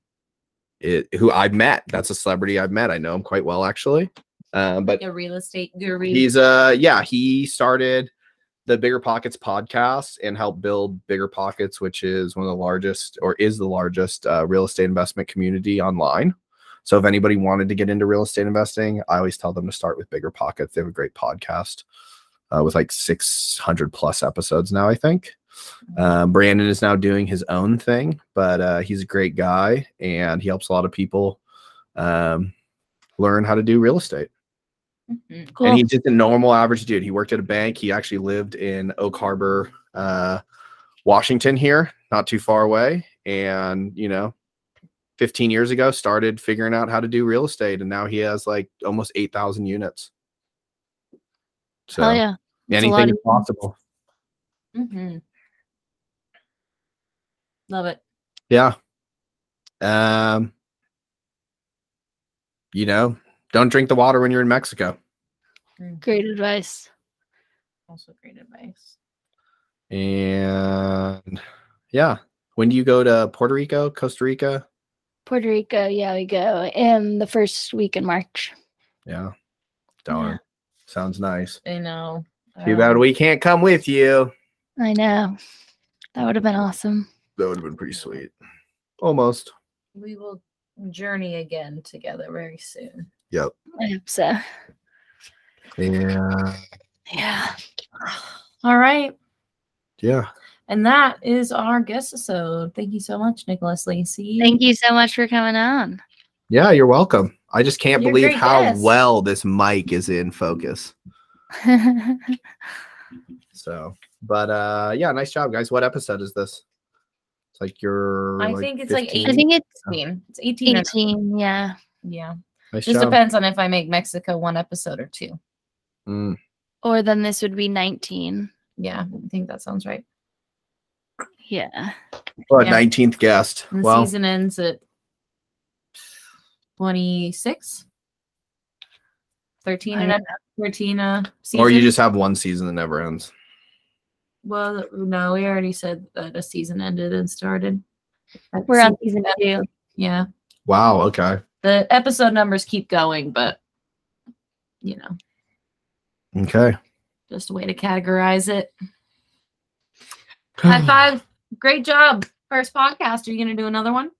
Speaker 4: it, who I've met. That's a celebrity I've met. I know him quite well actually. Um, but
Speaker 5: A real estate guru.
Speaker 4: He's uh yeah, he started the Bigger Pockets podcast and help build Bigger Pockets, which is one of the largest or is the largest uh, real estate investment community online. So if anybody wanted to get into real estate investing, I always tell them to start with Bigger Pockets. They have a great podcast uh, with like 600 plus episodes now, I think. Um, Brandon is now doing his own thing, but uh, he's a great guy and he helps a lot of people um, learn how to do real estate.
Speaker 5: Mhm.
Speaker 2: Cool.
Speaker 4: And he's just a normal average dude. He worked at a bank. He actually lived in Oak Harbor, uh, Washington here, not too far away. And, you know, 15 years ago, started figuring out how to do real estate. And now he has like almost 8,000 units. So
Speaker 2: Hell yeah.
Speaker 4: Anything is possible.
Speaker 5: Mm-hmm. Love it.
Speaker 4: Yeah. Um, you know, don't drink the water when you're in Mexico. Mm-hmm.
Speaker 2: Great advice.
Speaker 5: Also great advice.
Speaker 4: And yeah. When do you go to Puerto Rico, Costa Rica?
Speaker 2: Puerto Rico, yeah, we go in the first week in March.
Speaker 4: Yeah. Darn. Sounds nice.
Speaker 5: I know.
Speaker 4: Too bad we can't come with you.
Speaker 2: I know. That would have been awesome.
Speaker 4: That would have been pretty sweet. Almost.
Speaker 5: we will journey again together very soon.
Speaker 4: Yep.
Speaker 2: I hope so.
Speaker 4: Yeah.
Speaker 2: Yeah.
Speaker 5: All right.
Speaker 4: Yeah.
Speaker 5: And that is our guest episode. Thank you so much, Nicholas Lacey.
Speaker 2: Thank you so much for coming on.
Speaker 4: Yeah, you're welcome. I just can't
Speaker 5: You're
Speaker 4: believe how
Speaker 5: guest.
Speaker 4: well this mic is in focus. (laughs) So, but uh yeah, nice job, guys. What episode is this? It's like your
Speaker 5: I
Speaker 4: like,
Speaker 5: think it's like
Speaker 4: 15?
Speaker 2: I think it's
Speaker 5: 18. It's 18.
Speaker 2: 18. Yeah.
Speaker 5: Yeah.
Speaker 4: nice
Speaker 5: Just
Speaker 4: job.
Speaker 5: depends on if I make Mexico one episode or two.
Speaker 4: Mm,
Speaker 2: Or then this would be 19.
Speaker 5: Yeah, I think that sounds right.
Speaker 2: Yeah.
Speaker 4: What
Speaker 5: Yeah.
Speaker 4: 19th guest?
Speaker 5: And the
Speaker 4: Well,
Speaker 5: season ends at
Speaker 3: 26? 13
Speaker 2: I
Speaker 3: and a, 13 uh
Speaker 4: Or you just have one season that never ends.
Speaker 3: well no, we already said that a season ended and started. That
Speaker 2: We're on
Speaker 3: season
Speaker 2: season two.
Speaker 3: Yeah.
Speaker 4: Wow. Okay.
Speaker 3: The episode numbers keep going, but you know,
Speaker 4: Okay.
Speaker 3: just a way to categorize it. High (sighs) five. Great job. First podcast. Are you gonna do another one?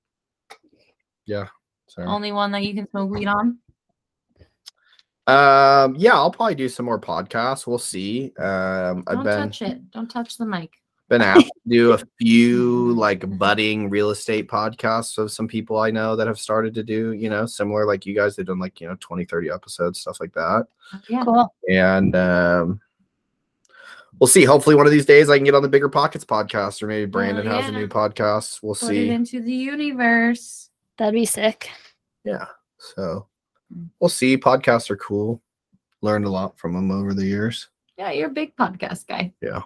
Speaker 3: Yeah.
Speaker 4: Sorry.
Speaker 3: Only one that you can smoke weed on?
Speaker 4: Um. Yeah, I'll probably do some more podcasts. We'll see. Um. I've
Speaker 3: Don't
Speaker 4: been
Speaker 3: touch it. Don't touch the mic.
Speaker 4: Been (laughs) asked to do a few like budding real estate podcasts of some people I know that have started to do, you know, similar like you guys. They've done like, you know, 20, 30 episodes, stuff like that.
Speaker 3: Yeah.
Speaker 2: Cool.
Speaker 4: And um we'll see. Hopefully one of these days I can get on the Bigger Pockets podcast or maybe Brandon has a new podcast. We'll
Speaker 3: Put it
Speaker 4: see.
Speaker 3: into the universe.
Speaker 2: That'd be sick.
Speaker 4: Yeah. So
Speaker 3: Mm.
Speaker 4: we'll see. Podcasts are cool. Learned a lot from them over the years.
Speaker 3: Yeah, you're a big podcast guy.
Speaker 4: Yeah.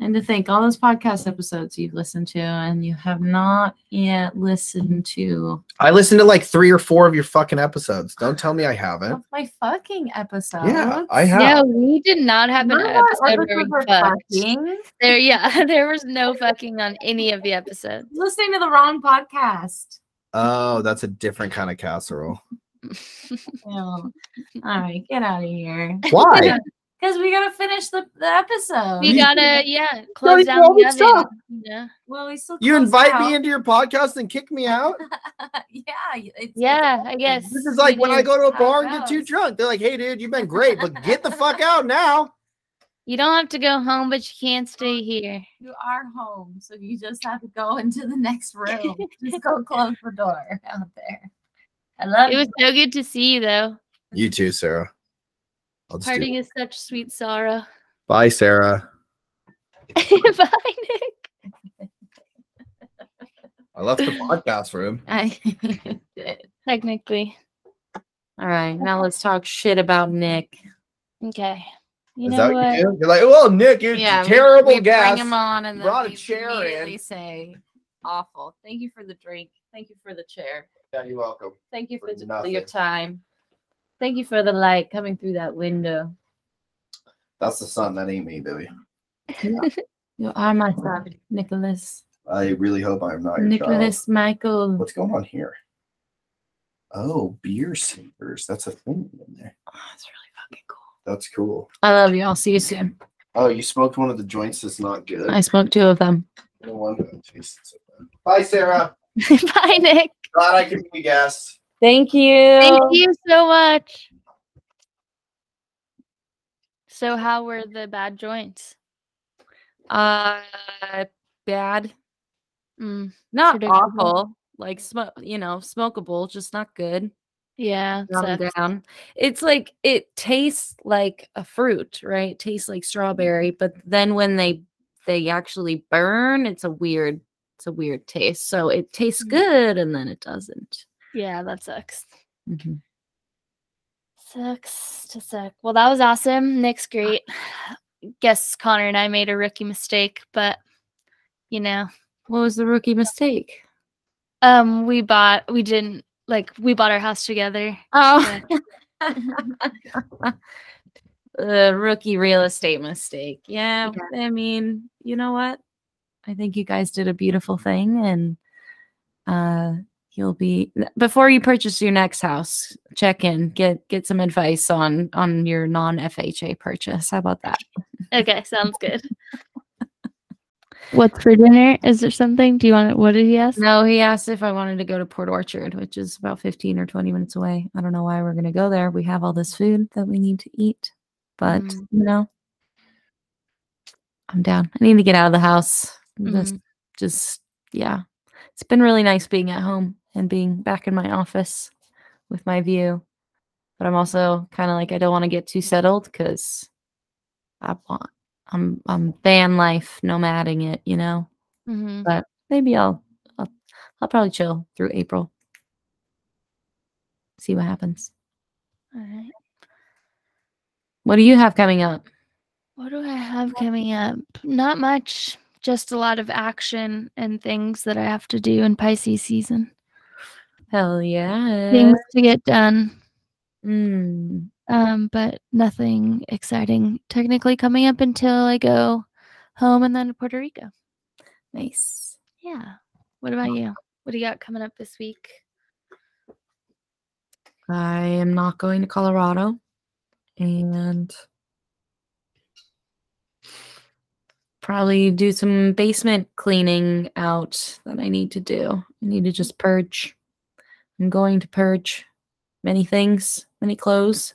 Speaker 3: And to think all those podcast episodes you've listened to and you have not yet listened to
Speaker 4: I listened to like three or four of your fucking episodes. Don't tell me I haven't.
Speaker 3: of my fucking episodes.
Speaker 4: Yeah, I have.
Speaker 2: Yeah, we did not have an
Speaker 3: None
Speaker 2: episode where we
Speaker 3: episodes are
Speaker 2: fucked.
Speaker 3: fucking.
Speaker 2: There, yeah, (laughs) there was no fucking on any of the episodes.
Speaker 3: Listening to the wrong podcast.
Speaker 4: Oh, that's a different kind of casserole. (laughs)
Speaker 3: Oh. All right, get out of here.
Speaker 4: Why? (laughs)
Speaker 3: Because we gotta finish the, the episode.
Speaker 2: We gotta, (laughs) yeah, close
Speaker 4: even
Speaker 2: down the
Speaker 4: what's
Speaker 2: oven. Yeah,
Speaker 3: well, we still
Speaker 4: You invite
Speaker 3: out.
Speaker 4: me into your podcast and kick me out? (laughs)
Speaker 3: yeah,
Speaker 2: yeah, I guess.
Speaker 4: This is like when I go to a bar and get too drunk. They're like, hey, dude, you've been great, but get the fuck out now. (laughs)
Speaker 2: You don't have to go home, but you can't stay oh, here.
Speaker 3: You are home, so you just have to go into the next room. just go close the door out there. I love
Speaker 2: It It
Speaker 3: was
Speaker 2: so good to see you, though.
Speaker 4: You too, Sarah. I'll just do-
Speaker 2: Parting is such sweet sorrow.
Speaker 4: Bye, Sarah. (laughs)
Speaker 2: Bye, Nick.
Speaker 4: I left the podcast room. (laughs)
Speaker 3: I did. (laughs)
Speaker 2: Technically,
Speaker 3: All right, now let's talk shit about Nick.
Speaker 2: okay. You
Speaker 4: Is
Speaker 2: know
Speaker 4: that what
Speaker 2: what?
Speaker 4: you do? You're like, well, Nick, you're
Speaker 3: Yeah,
Speaker 4: a
Speaker 3: we-
Speaker 4: terrible
Speaker 3: we,
Speaker 4: guest.
Speaker 3: Bring him on and then
Speaker 4: Brought a chair
Speaker 3: immediately
Speaker 4: in.
Speaker 3: say awful. Thank you for the drink. Thank you for the chair.
Speaker 4: Yeah, you're welcome.
Speaker 3: Thank you for,
Speaker 4: For
Speaker 3: the- your time. Thank you for the light coming through that window.
Speaker 4: That's the sun. That ain't me, baby. (laughs)
Speaker 3: You are my son, Nicholas.
Speaker 4: I really hope I'm not your child.
Speaker 3: Nicholas Michael.
Speaker 4: What's going on here? Oh, beer savers. That's a thing in there.
Speaker 3: Oh, that's really fucking cool.
Speaker 4: That's cool.
Speaker 3: I love you. I'll see you soon.
Speaker 4: Oh, you smoked one of the joints that's not good.
Speaker 3: I smoked two of them.
Speaker 4: No wonder it tasted so bad. Bye, Sarah. (laughs)
Speaker 2: Bye, Nick.
Speaker 4: Glad I could be a guest.
Speaker 3: Thank you.
Speaker 2: Thank you so much. So, how were the bad joints?
Speaker 3: Uh, bad.
Speaker 2: Mm,
Speaker 3: Not awful. Like smoke, you know, smokable, just not good.
Speaker 2: yeah,
Speaker 3: Down and
Speaker 2: sucks.
Speaker 3: down. It's like it tastes like a fruit, right? It tastes like strawberry, but then when they they actually burn, it's a weird, it's a weird taste. So it tastes
Speaker 2: Mm.
Speaker 3: good and then it doesn't.
Speaker 2: Yeah, that sucks.
Speaker 3: Mhm.
Speaker 2: Sucks to suck. Well, that was awesome. Nick's great. (sighs) Guess Connor and I made a rookie mistake, but you know,
Speaker 3: What was the rookie mistake?
Speaker 2: um, we bought, we didn't like, we bought our house together.
Speaker 3: Oh, (laughs) the rookie real estate mistake. Yeah, I mean, you know what? I think you guys did a beautiful thing, and uh, you'll be before you purchase your next house. Check in, get get some advice on on your non FHA purchase. How about that?
Speaker 2: Okay, sounds good. What's for dinner? Is there something? Do you want? It? What did he ask?
Speaker 3: No, he asked if I wanted to go to Port Orchard, which is about 15 or 20 minutes away. I don't know why we're going to go there. We have all this food that we need to eat, but
Speaker 2: Mm.
Speaker 3: you know, I'm down. I need to get out of the house. Just, just, yeah. It's been really nice being at home and being back in my office with my view. But I'm also kind of like, I don't want to get too settled because I want, I'm, I'm van life, nomading it, you know?
Speaker 2: Mhm.
Speaker 3: but maybe I'll, I'll I'll probably chill through April. See what happens.
Speaker 2: All right.
Speaker 3: What do you have coming up?
Speaker 2: What do I have coming up? Not much. Just a lot of action and things that I have to do in Pisces season.
Speaker 3: Hell yeah.
Speaker 2: things to get done.
Speaker 3: Mm.
Speaker 2: Um, but nothing exciting technically coming up until I go home and then to Puerto Rico.
Speaker 3: Nice.
Speaker 2: Yeah. What about you? What do you got coming up this week?
Speaker 3: I am not going to Colorado and probably do some basement cleaning out that I need to do. I need to just purge. I'm going to purge many things, many clothes,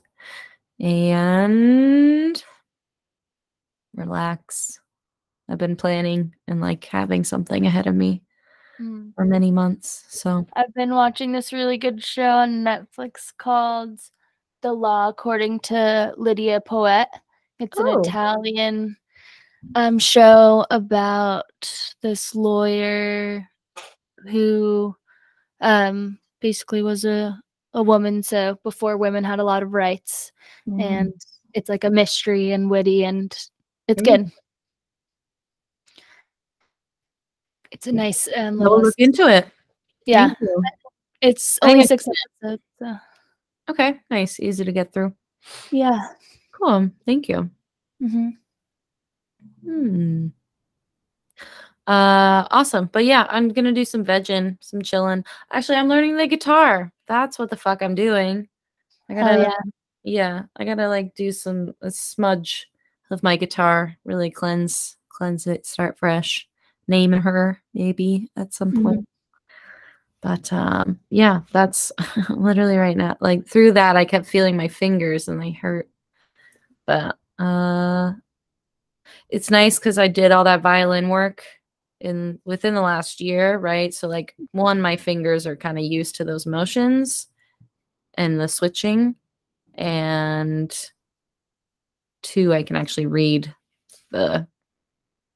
Speaker 3: and relax. I've been planning and like having something ahead of me
Speaker 2: Mm.
Speaker 3: for many months. So
Speaker 2: I've been watching this really good show on Netflix called The Law According to Lidia Poët. It's an
Speaker 3: Oh.
Speaker 2: Italian um show about this lawyer who um basically was a a woman so before women had a lot of rights and it's like a mystery and witty and it's
Speaker 3: Mm.
Speaker 2: good. It's a nice um,
Speaker 3: I'll
Speaker 2: little
Speaker 3: look into it.
Speaker 2: yeah. It's only six episodes. So.
Speaker 3: Okay, nice, easy to get through.
Speaker 2: Yeah.
Speaker 3: Cool. Thank you.
Speaker 2: hmm
Speaker 3: Hmm. Uh, awesome. But yeah, I'm gonna do some vegging, some chilling. Actually, I'm learning the guitar. That's what the fuck I'm doing. I gotta,
Speaker 2: yeah.
Speaker 3: yeah, I gotta like do some a smudge of my guitar, really cleanse, cleanse it, start fresh. Name her maybe at some
Speaker 2: Mhm.
Speaker 3: point. But um, yeah, that's (laughs) literally right now. Like through that, I kept feeling my fingers and they hurt. But uh, it's nice because I did all that violin work in within the last year, right? So like one, my fingers are kind of used to those motions and the switching, and two, I can actually read the.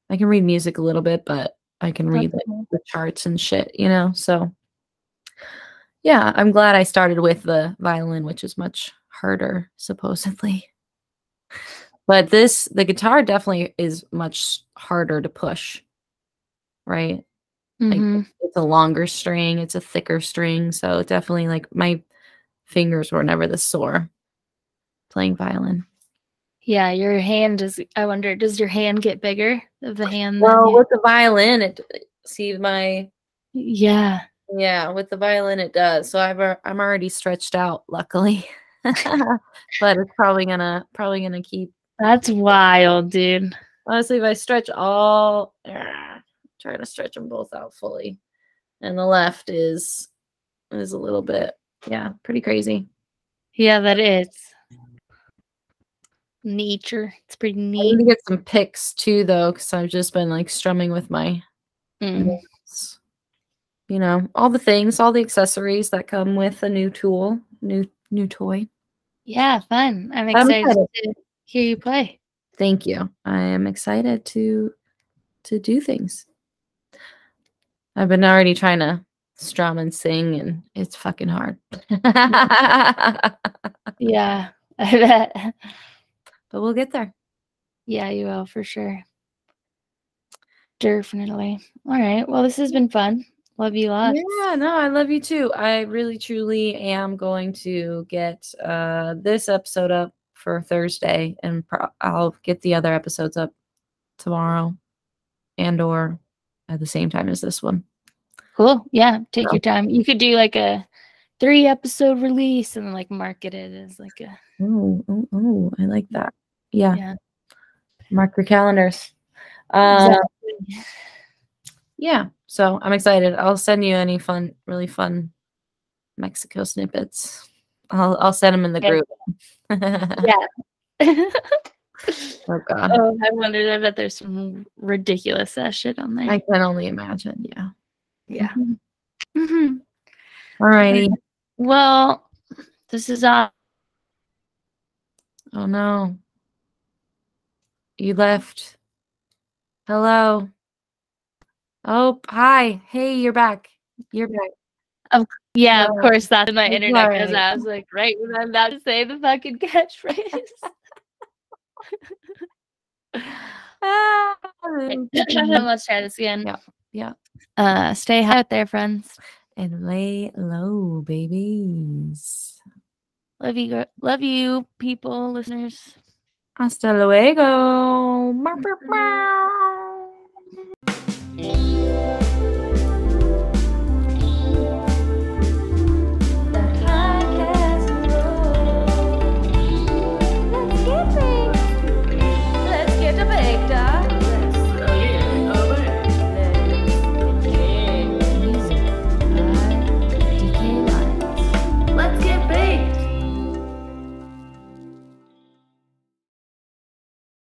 Speaker 3: I can read music a little bit, but I can read like, the charts and shit, you know. So yeah, I'm glad I started with the violin, which is much harder, supposedly. But this, the guitar definitely is much harder to push, right? Like
Speaker 2: Mhm.
Speaker 3: it's a longer string, it's a thicker string. So definitely like my fingers were never this sore playing violin.
Speaker 2: Yeah, your hand is. I wonder, does your hand get bigger? Of the hand?
Speaker 3: Well, with the violin, it see my
Speaker 2: yeah.
Speaker 3: yeah, with the violin it does. So I've I'm already stretched out, luckily. (laughs) but it's probably gonna probably gonna keep
Speaker 2: That's wild, dude.
Speaker 3: honestly if I stretch all ah, try to stretch them both out fully. And the left is is a little bit yeah, pretty crazy.
Speaker 2: Yeah, that is. Nature. It's pretty neat.
Speaker 3: I need to get some picks too though, because I've just been like strumming with my
Speaker 2: Mm.
Speaker 3: you know, all the things, all the accessories that come with a new tool, new new toy.
Speaker 2: Yeah, fun. I'm
Speaker 3: I'm
Speaker 2: excited
Speaker 3: excited.
Speaker 2: to hear you play.
Speaker 3: Thank you. I am excited to to do things. I've been already trying to strum and sing and it's fucking hard.
Speaker 2: Yeah, (laughs) I bet.
Speaker 3: But we'll get there.
Speaker 2: Yeah, you will for sure. Definitely. All right. Well, this has been fun. Love you lots.
Speaker 3: Yeah, no, I love you too. I really truly am going to get uh this episode up for Thursday and pro- I'll get the other episodes up tomorrow and or at the same time as this one.
Speaker 2: Cool. Yeah. Take
Speaker 3: Yeah.
Speaker 2: your time. You could do like a three episode release and like market it as like a
Speaker 3: Oh, oh, oh, I like that. Yeah.
Speaker 2: yeah.
Speaker 3: Mark your calendars. Um,
Speaker 2: exactly.
Speaker 3: yeah. So I'm excited. I'll send you any fun, really fun Mexico snippets. I'll I'll send them in the
Speaker 2: Okay.
Speaker 3: group. (laughs)
Speaker 2: Yeah. (laughs)
Speaker 3: oh God,
Speaker 2: oh, I wondered. I bet there's some ridiculous ass shit on there.
Speaker 3: I can only imagine. Yeah.
Speaker 2: yeah.
Speaker 3: Mhm.
Speaker 2: Mhm.
Speaker 3: All righty.
Speaker 2: Well, this is all.
Speaker 3: Oh no. You left. Hello. Oh, hi. Hey, you're back. You're back.
Speaker 2: Yeah, of course. That's my internet goes
Speaker 3: alright.
Speaker 2: I was like, right when I'm about to say the fucking catchphrase. (laughs)
Speaker 3: Ah, (laughs)
Speaker 2: Let's try this again.
Speaker 3: Yeah, yeah.
Speaker 2: Uh, stay high out there, friends.
Speaker 3: and lay low, babies.
Speaker 2: Love you, love you, people, listeners.
Speaker 3: Hasta luego. Meow.